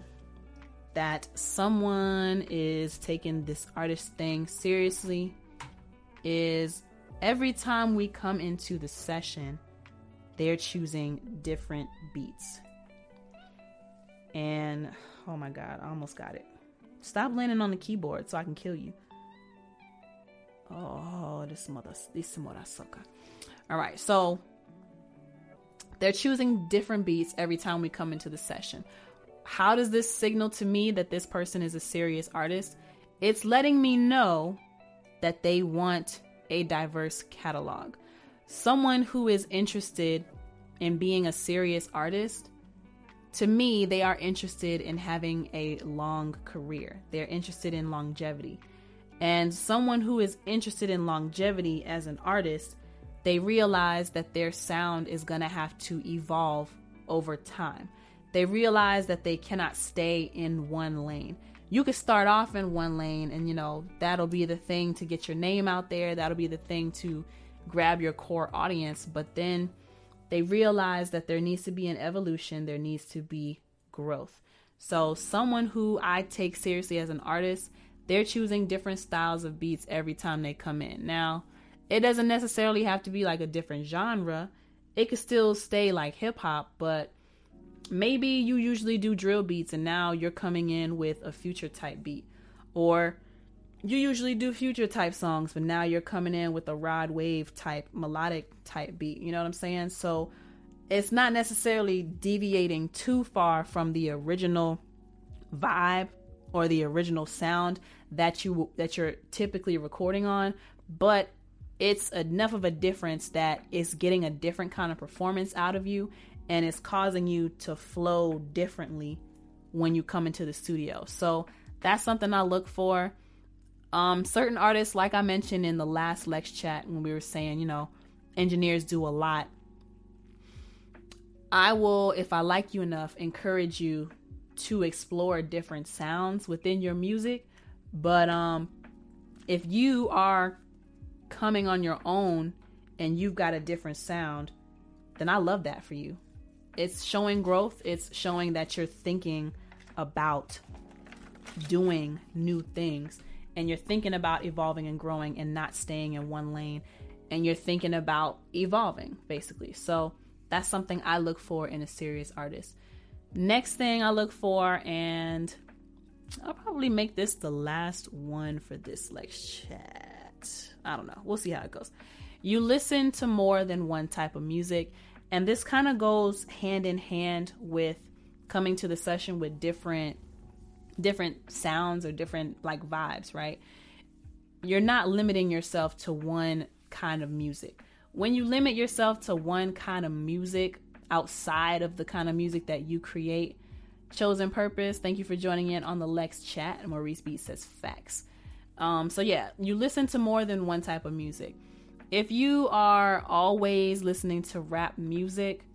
that someone is taking this artist thing seriously is every time we come into the session, they're choosing different beats. And oh my god, I almost got it. Stop landing on the keyboard so I can kill you. Oh, this mother, this mother sucker. All right, so they're choosing different beats every time we come into the session how does this signal to me that this person is a serious artist? It's letting me know that they want a diverse catalog. Someone who is interested in being a serious artist, to me, they are interested in having a long career. They're interested in longevity. And someone who is interested in longevity as an artist, they realize that their sound is going to have to evolve over time. They realize that they cannot stay in one lane. You could start off in one lane, and you know, that'll be the thing to get your name out there, that'll be the thing to grab your core audience. But then they realize that there needs to be an evolution, there needs to be growth. So, someone who I take seriously as an artist, they're choosing different styles of beats every time they come in. Now, it doesn't necessarily have to be like a different genre, it could still stay like hip hop, but maybe you usually do drill beats and now you're coming in with a future type beat. Or you usually do future type songs but now you're coming in with a rod wave type melodic type beat. You know what i'm saying? So it's not necessarily deviating too far from the original vibe or the original sound that you that you're typically recording on but it's enough of a difference that it's getting a different kind of performance out of you and it's causing you to flow differently when you come into the studio. So that's something I look for. Um, certain artists, like I mentioned in the last Lex chat when we were saying, you know, engineers do a lot. I will, if I like you enough, encourage you to explore different sounds within your music. But um, if you are coming on your own and you've got a different sound, then I love that for you. It's showing growth, it's showing that you're thinking about doing new things and you're thinking about evolving and growing and not staying in one lane and you're thinking about evolving basically. So that's something I look for in a serious artist. Next thing I look for, and I'll probably make this the last one for this like chat. I don't know. We'll see how it goes. You listen to more than one type of music, and this kind of goes hand in hand with coming to the session with different different sounds or different like vibes, right? You're not limiting yourself to one kind of music. When you limit yourself to one kind of music outside of the kind of music that you create, chosen purpose. Thank you for joining in on the Lex chat. Maurice Beat says facts. Um, so yeah, you listen to more than one type of music. If you are always listening to rap music,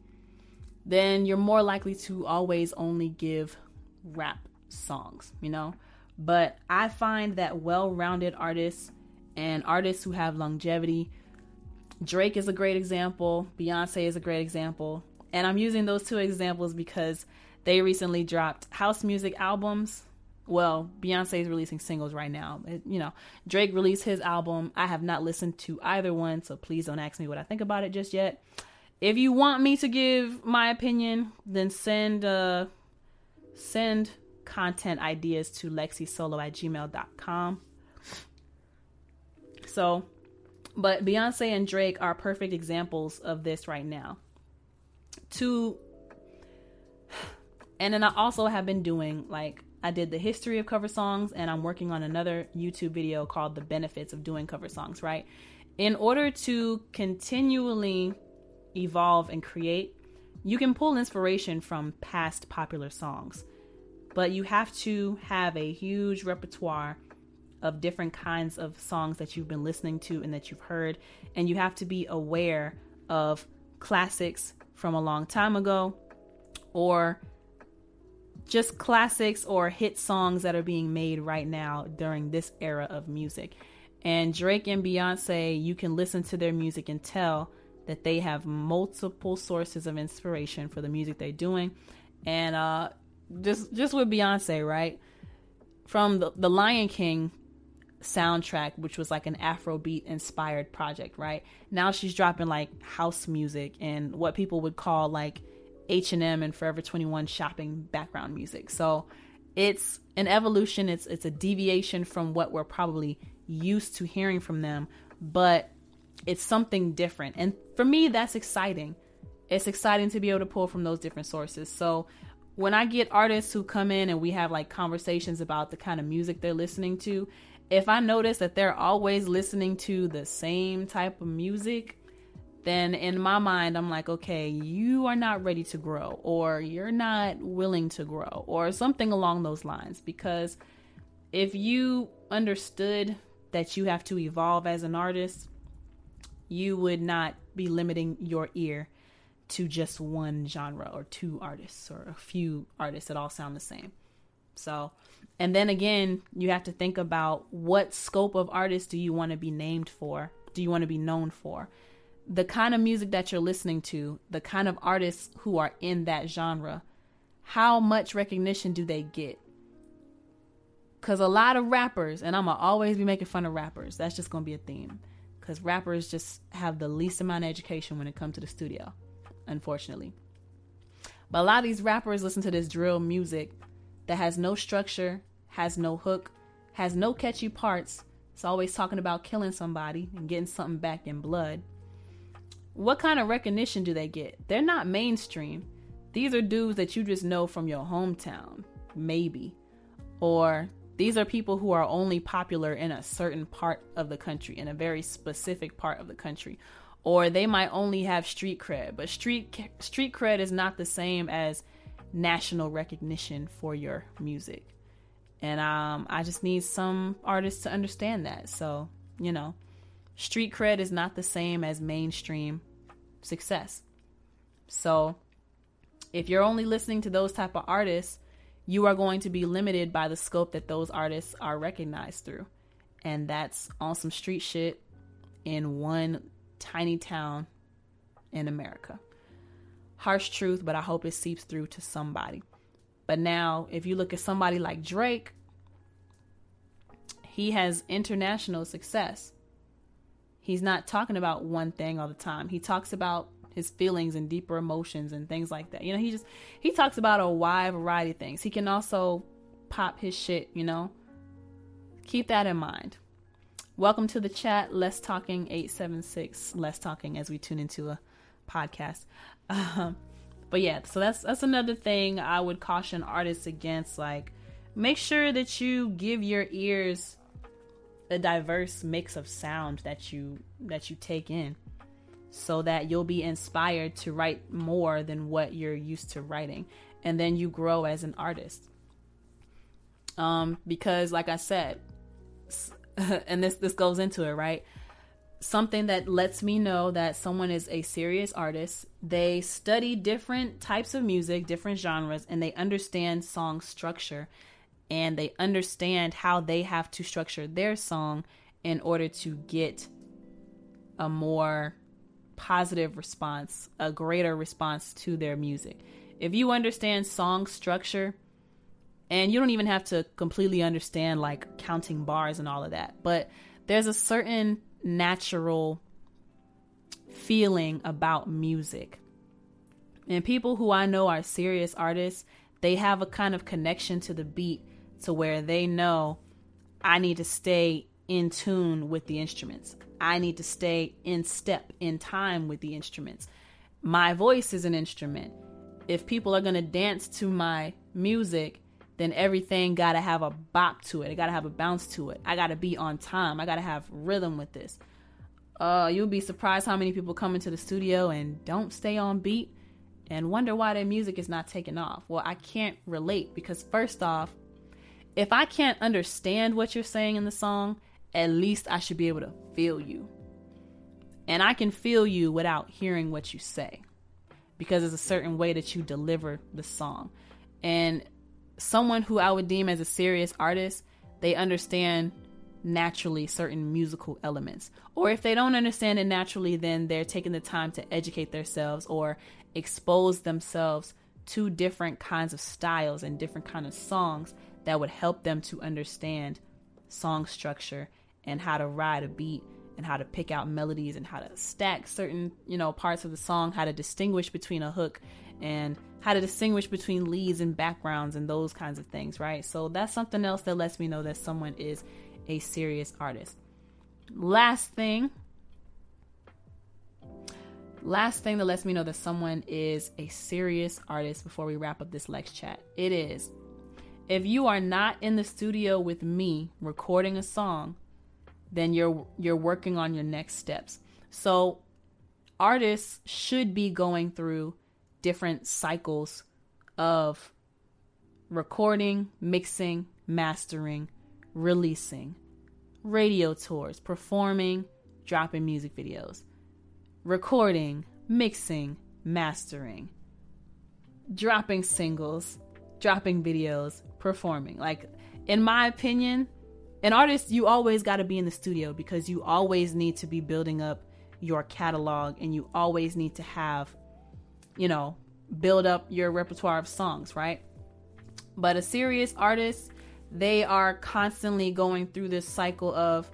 then you're more likely to always only give rap songs, you know? But I find that well rounded artists and artists who have longevity, Drake is a great example, Beyonce is a great example. And I'm using those two examples because they recently dropped house music albums. Well, Beyonce is releasing singles right now. It, you know, Drake released his album. I have not listened to either one, so please don't ask me what I think about it just yet. If you want me to give my opinion, then send uh send content ideas to lexisolo at gmail.com. So, but Beyonce and Drake are perfect examples of this right now. To, and then I also have been doing like, I did the history of cover songs, and I'm working on another YouTube video called The Benefits of Doing Cover Songs, right? In order to continually evolve and create, you can pull inspiration from past popular songs but you have to have a huge repertoire of different kinds of songs that you've been listening to and that you've heard and you have to be aware of classics from a long time ago or just classics or hit songs that are being made right now during this era of music. And Drake and Beyonce, you can listen to their music and tell that they have multiple sources of inspiration for the music they're doing. And uh, just just with Beyonce, right? From the, the Lion King soundtrack, which was like an Afrobeat inspired project, right? Now she's dropping like house music and what people would call like H&M and Forever 21 shopping background music. So it's an evolution, it's it's a deviation from what we're probably used to hearing from them, but it's something different. And for me that's exciting. It's exciting to be able to pull from those different sources. So when I get artists who come in and we have like conversations about the kind of music they're listening to, if I notice that they're always listening to the same type of music, then in my mind, I'm like, okay, you are not ready to grow, or you're not willing to grow, or something along those lines. Because if you understood that you have to evolve as an artist, you would not be limiting your ear to just one genre or two artists or a few artists that all sound the same. So, and then again, you have to think about what scope of artists do you want to be named for? Do you want to be known for? The kind of music that you're listening to, the kind of artists who are in that genre, how much recognition do they get? Because a lot of rappers, and I'm going to always be making fun of rappers, that's just going to be a theme. Because rappers just have the least amount of education when it comes to the studio unfortunately. But a lot of these rappers listen to this drill music that has no structure, has no hook, has no catchy parts. It's always talking about killing somebody and getting something back in blood. What kind of recognition do they get? They're not mainstream. These are dudes that you just know from your hometown, maybe. Or these are people who are only popular in a certain part of the country, in a very specific part of the country or they might only have street cred but street street cred is not the same as national recognition for your music And um, I just need some artists to understand that. So, you know, street cred is not the same as mainstream success. So, if you're only listening to those type of artists, you are going to be limited by the scope that those artists are recognized through. And that's on some street shit in one tiny town in America. Harsh truth, but I hope it seeps through to somebody. But now, if you look at somebody like Drake, he has international success. He's not talking about one thing all the time. He talks about his feelings and deeper emotions and things like that. You know, he just he talks about a wide variety of things. He can also pop his shit, you know. Keep that in mind. Welcome to the chat. Less talking 876. Less talking as we tune into a podcast. Um, but yeah, so that's that's another thing I would caution artists against. Like, make sure that you give your ears a diverse mix of sound that you that you take in so that you'll be inspired to write more than what you're used to writing. And then you grow as an artist. Um, because like i said and this this goes into it right? Something that lets me know that someone is a serious artist. They study different types of music different genres and they understand song structure and they understand how they have to structure their song in order to get a more positive response, a greater response to their music. If you understand song structure, and you don't even have to completely understand like counting bars and all of that, but there's a certain natural feeling about music. And people who I know are serious artists, they have a kind of connection to the beat to where they know I need to stay in tune with the instruments. I need to stay in step, in time with the instruments. My voice is an instrument. If people are going to dance to my music, then everything got to have a bop to it. It got to have a bounce to it. I got to be on time. I got to have rhythm with this. Uh, you'll be surprised how many people come into the studio and don't stay on beat and wonder why their music is not taking off. Well, I can't relate because, first off, if I can't understand what you're saying in the song, at least I should be able to feel you. And I can feel you without hearing what you say because there's a certain way that you deliver the song. And someone who I would deem as a serious artist, they understand naturally certain musical elements. Or if they don't understand it naturally, then they're taking the time to educate themselves or expose themselves to different kinds of styles and different kind of songs that would help them to understand song structure and how to ride a beat and how to pick out melodies and how to stack certain, you know, parts of the song, how to distinguish between a hook and how to distinguish between leads and backgrounds and those kinds of things, right? So that's something else that lets me know that someone is a serious artist. Last thing, last thing that lets me know that someone is a serious artist before we wrap up this Lex chat. It is if you are not in the studio with me recording a song, then you're you're working on your next steps. So artists should be going through different cycles of recording, mixing, mastering, releasing, radio tours, performing, dropping music videos, recording, mixing, mastering, dropping singles, dropping videos, performing. Like, in my opinion, an artist, you always got to be in the studio because you always need to be building up your catalog and you always need to have, you know, build up your repertoire of songs, right? But a serious artist, they are constantly going through this cycle of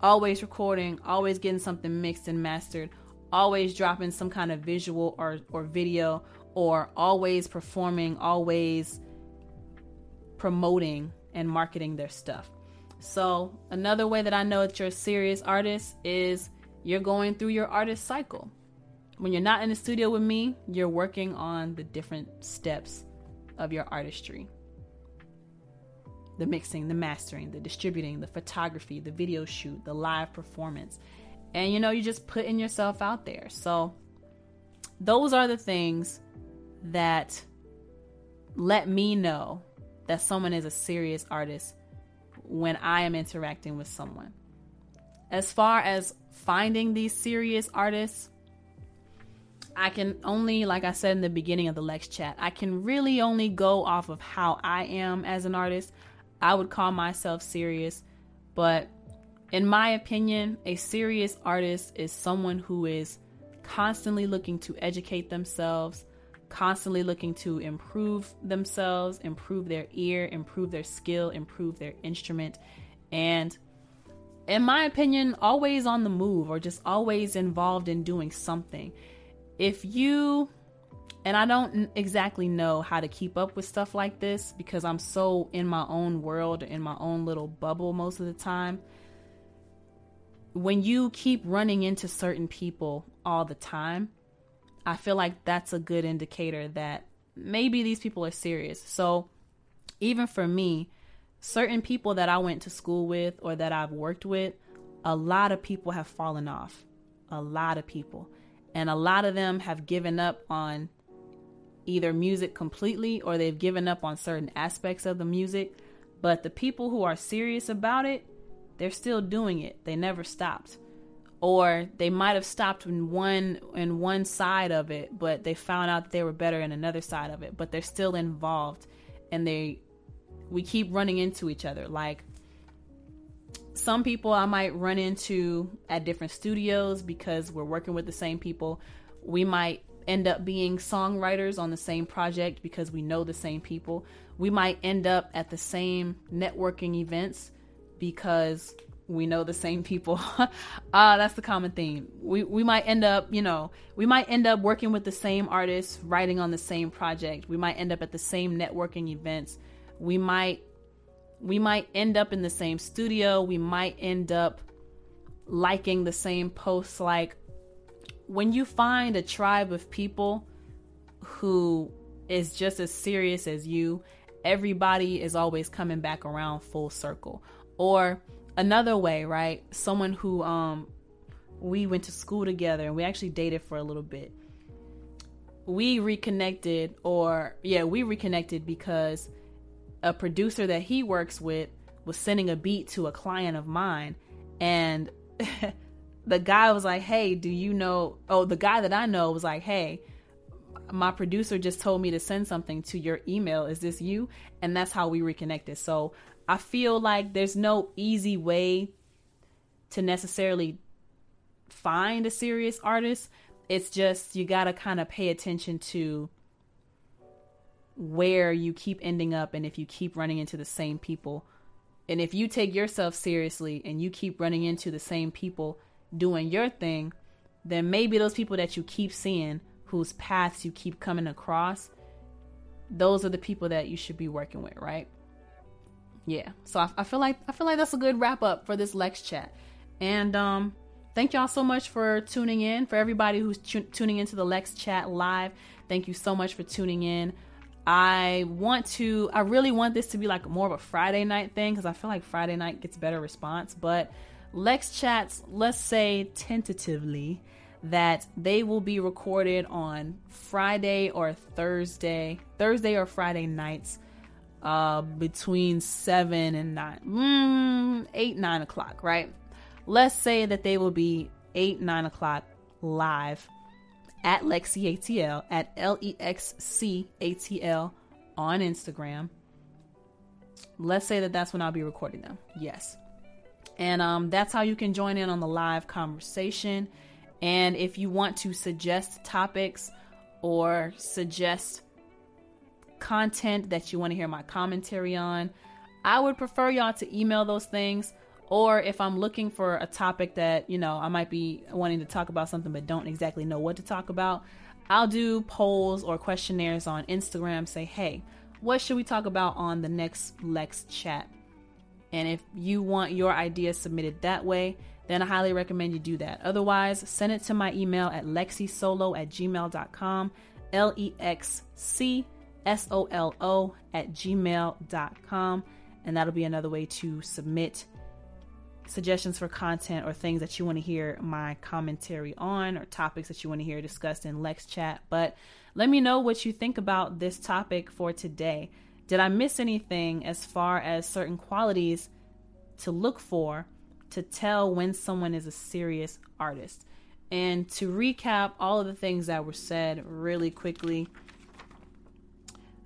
always recording, always getting something mixed and mastered, always dropping some kind of visual or, or video, or always performing, always promoting and marketing their stuff. So, another way that I know that you're a serious artist is you're going through your artist cycle. When you're not in the studio with me, you're working on the different steps of your artistry the mixing, the mastering, the distributing, the photography, the video shoot, the live performance. And you know, you're just putting yourself out there. So, those are the things that let me know that someone is a serious artist when I am interacting with someone. As far as finding these serious artists, I can only, like I said in the beginning of the Lex chat, I can really only go off of how I am as an artist. I would call myself serious, but in my opinion, a serious artist is someone who is constantly looking to educate themselves, constantly looking to improve themselves, improve their ear, improve their skill, improve their instrument, and in my opinion, always on the move or just always involved in doing something. If you, and I don't exactly know how to keep up with stuff like this because I'm so in my own world, in my own little bubble most of the time. When you keep running into certain people all the time, I feel like that's a good indicator that maybe these people are serious. So, even for me, certain people that I went to school with or that I've worked with, a lot of people have fallen off. A lot of people. And a lot of them have given up on either music completely or they've given up on certain aspects of the music. But the people who are serious about it, they're still doing it. They never stopped. Or they might have stopped in one in one side of it, but they found out that they were better in another side of it. But they're still involved and they we keep running into each other. Like some people I might run into at different studios because we're working with the same people. We might end up being songwriters on the same project because we know the same people. We might end up at the same networking events because we know the same people. uh, that's the common theme. We we might end up, you know, we might end up working with the same artists, writing on the same project. We might end up at the same networking events we might we might end up in the same studio we might end up liking the same posts like when you find a tribe of people who is just as serious as you everybody is always coming back around full circle or another way right? Someone who um we went to school together and we actually dated for a little bit. We reconnected or yeah we reconnected because a producer that he works with was sending a beat to a client of mine and the guy was like hey do you know oh the guy that i know was like hey my producer just told me to send something to your email. Is this you? And that's how we reconnected. So i feel like there's no easy way to necessarily find a serious artist it's just you got to kind of pay attention to where you keep ending up and if you keep running into the same people. And if you take yourself seriously and you keep running into the same people doing your thing, then maybe those people that you keep seeing, whose paths you keep coming across, those are the people that you should be working with, right? Yeah. So I, I feel like I feel like that's a good wrap up for this Lex chat. And um thank y'all so much for tuning in. For everybody who's tu- tuning into the Lex chat live, thank you so much for tuning in. I want to, I really want this to be like more of a Friday night thing because I feel like Friday night gets better response. But Lex chats, let's say tentatively, that they will be recorded on Friday or Thursday, Thursday or Friday nights, uh, between seven and nine, mm, eight, nine o'clock, right? Let's say that they will be eight, nine o'clock live at LexCATL, at L E X C A T L on Instagram. Let's say that that's when I'll be recording them. Yes. And um, that's how you can join in on the live conversation. And if you want to suggest topics or suggest content that you want to hear my commentary on, I would prefer y'all to email those things or if I'm looking for a topic that, you know, I might be wanting to talk about something but don't exactly know what to talk about, I'll do polls or questionnaires on Instagram. Say, hey, what should we talk about on the next Lex chat? And if you want your ideas submitted that way, then I highly recommend you do that. Otherwise, send it to my email at lexcsolo at gmail.com, L E X C S O L O at gmail.com. And that'll be another way to submit suggestions for content or things that you want to hear my commentary on or topics that you want to hear discussed in Lex Chat. But let me know what you think about this topic for today. Did I miss anything as far as certain qualities to look for to tell when someone is a serious artist? And to recap all of the things that were said really quickly,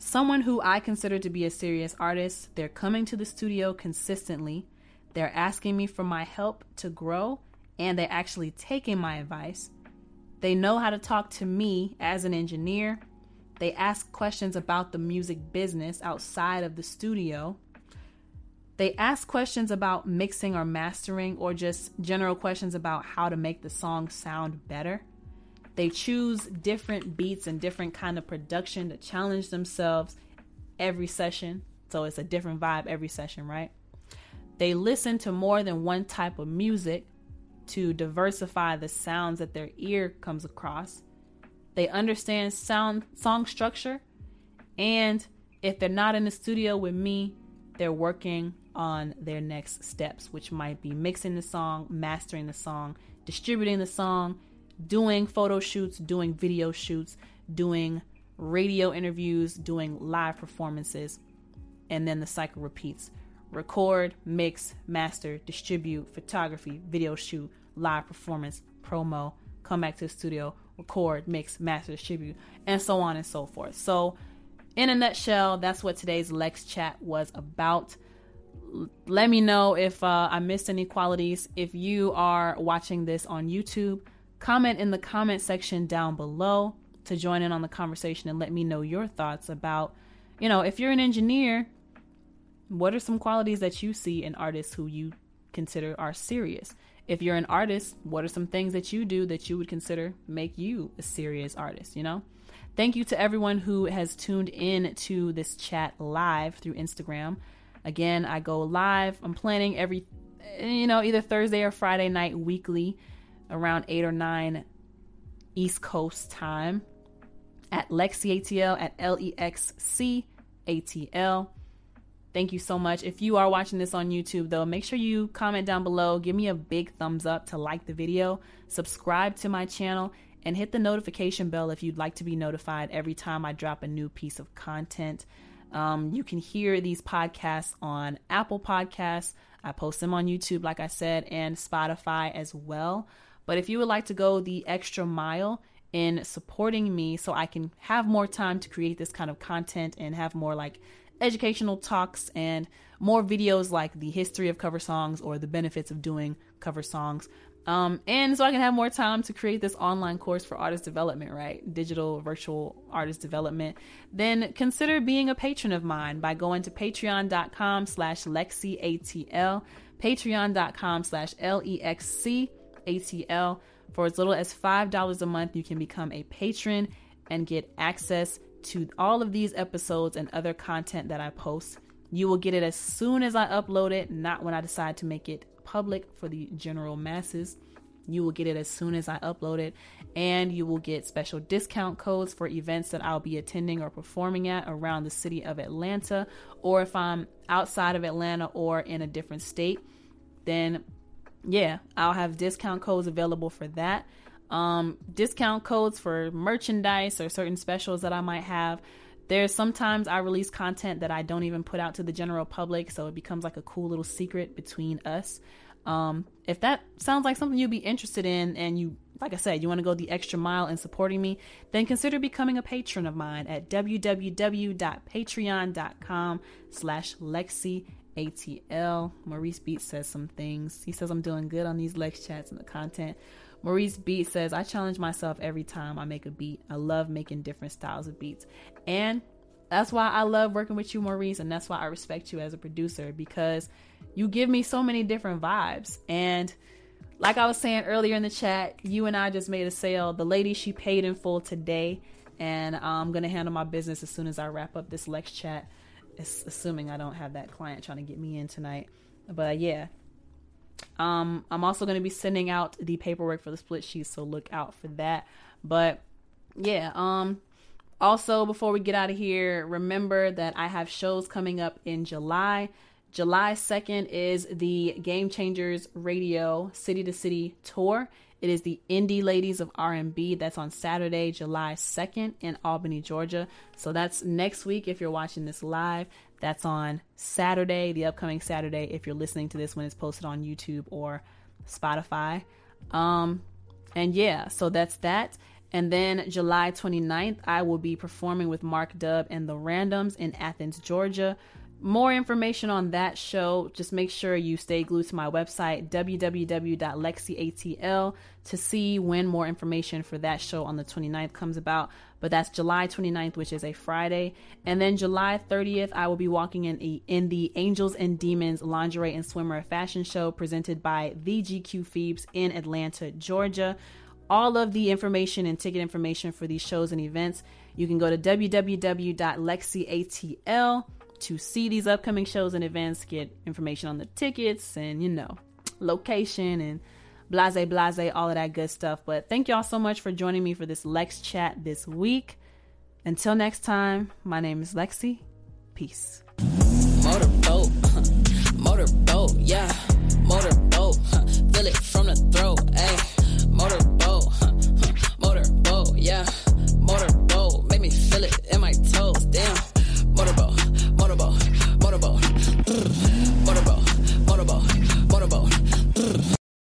someone who I consider to be a serious artist, they're coming to the studio consistently, they're asking me for my help to grow, and they're actually taking my advice. They know how to talk to me as an engineer. They ask questions about the music business outside of the studio. They ask questions about mixing or mastering, or just general questions about how to make the song sound better. They choose different beats and different kind of production to challenge themselves every session. So it's a different vibe every session, right? They listen to more than one type of music to diversify the sounds that their ear comes across. They understand sound song structure and if they're not in the studio with me, they're working on their next steps, which might be mixing the song, mastering the song, distributing the song, doing photo shoots, doing video shoots, doing radio interviews, doing live performances, and then the cycle repeats record, mix, master, distribute, photography, video shoot, live performance, promo, come back to the studio, record, mix, master, distribute, and so on and so forth. So, in a nutshell, that's what today's Lex chat was about. Let me know if uh, I missed any qualities. If you are watching this on YouTube, comment in the comment section down below to join in on the conversation and let me know your thoughts about, you know, if you're an engineer, what are some qualities that you see in artists who you consider are serious? If you're an artist, what are some things that you do that you would consider make you a serious artist, you know? Thank you to everyone who has tuned in to this chat live through Instagram. Again, I go live. I'm planning every you know, either Thursday or Friday night weekly around 8 or 9 East Coast time at LexC ATL at L E X C A T L. Thank you so much. If you are watching this on YouTube, though, make sure you comment down below, give me a big thumbs up to like the video, subscribe to my channel, and hit the notification bell if you'd like to be notified every time I drop a new piece of content. Um, you can hear these podcasts on Apple Podcasts. I post them on YouTube, like I said, and Spotify as well. But if you would like to go the extra mile in supporting me so I can have more time to create this kind of content and have more like educational talks and more videos like the history of cover songs or the benefits of doing cover songs. Um, and so I can have more time to create this online course for artist development, right? Digital virtual artist development. Then consider being a patron of mine by going to patreon.com slash LexCATL, patreon.com slash L-E-X-C-A-T-L. For as little as $5 a month, you can become a patron and get access to all of these episodes and other content that I post. You will get it as soon as I upload it, not when I decide to make it public for the general masses. You will get it as soon as I upload it, and you will get special discount codes for events that I'll be attending or performing at around the city of Atlanta, or if I'm outside of Atlanta or in a different state, then yeah, I'll have discount codes available for that um, discount codes for merchandise or certain specials that I might have. There's sometimes I release content that I don't even put out to the general public, so it becomes like a cool little secret between us. Um, if that sounds like something you'd be interested in, and you, like I said, you want to go the extra mile in supporting me, then consider becoming a patron of mine at www.patreon.com slash Lexi ATL. Maurice Beats says some things. He says I'm doing good on these Lex chats and the content. Maurice Beat says, I challenge myself every time I make a beat. I love making different styles of beats. And that's why I love working with you, Maurice, and that's why I respect you as a producer because you give me so many different vibes. And like I was saying earlier in the chat, you and I just made a sale. The lady, she paid in full today, and I'm to handle my business as soon as I wrap up this Lex chat, assuming I don't have that client trying to get me in tonight. But yeah, um, I'm also going to be sending out the paperwork for the split sheet, so look out for that. But yeah, um, also before we get out of here, remember that I have shows coming up in July. July 2nd is the Game Changers Radio City to City Tour It is the Indie Ladies of R&B. That's on Saturday, July 2nd in Albany, Georgia. So that's next week if you're watching this live. That's on Saturday, the upcoming Saturday, if you're listening to this when it's posted on YouTube or Spotify. Um, and yeah, so that's that. And then July 29th, I will be performing with Mark Dub and the Randoms in Athens, Georgia. More information on that show, just make sure you stay glued to my website, www.lexcatl, to see when more information for that show on the 29th comes about. But that's July 29th, which is a Friday. And then July 30th, I will be walking in, a, in the Angels and Demons Lingerie and Swimwear Fashion Show presented by the GQ Phoebes in Atlanta, Georgia. All of the information and ticket information for these shows and events, you can go to www.lexcatl to see these upcoming shows in advance, get information on the tickets and, you know, location and blase, blase, all of that good stuff. But thank y'all so much for joining me for this Lex chat this week. Until next time, my name is Lexi. Peace. Motorboat, motorboat, yeah, motorboat, feel it from the throat, ayy, motorboat, motorboat, yeah.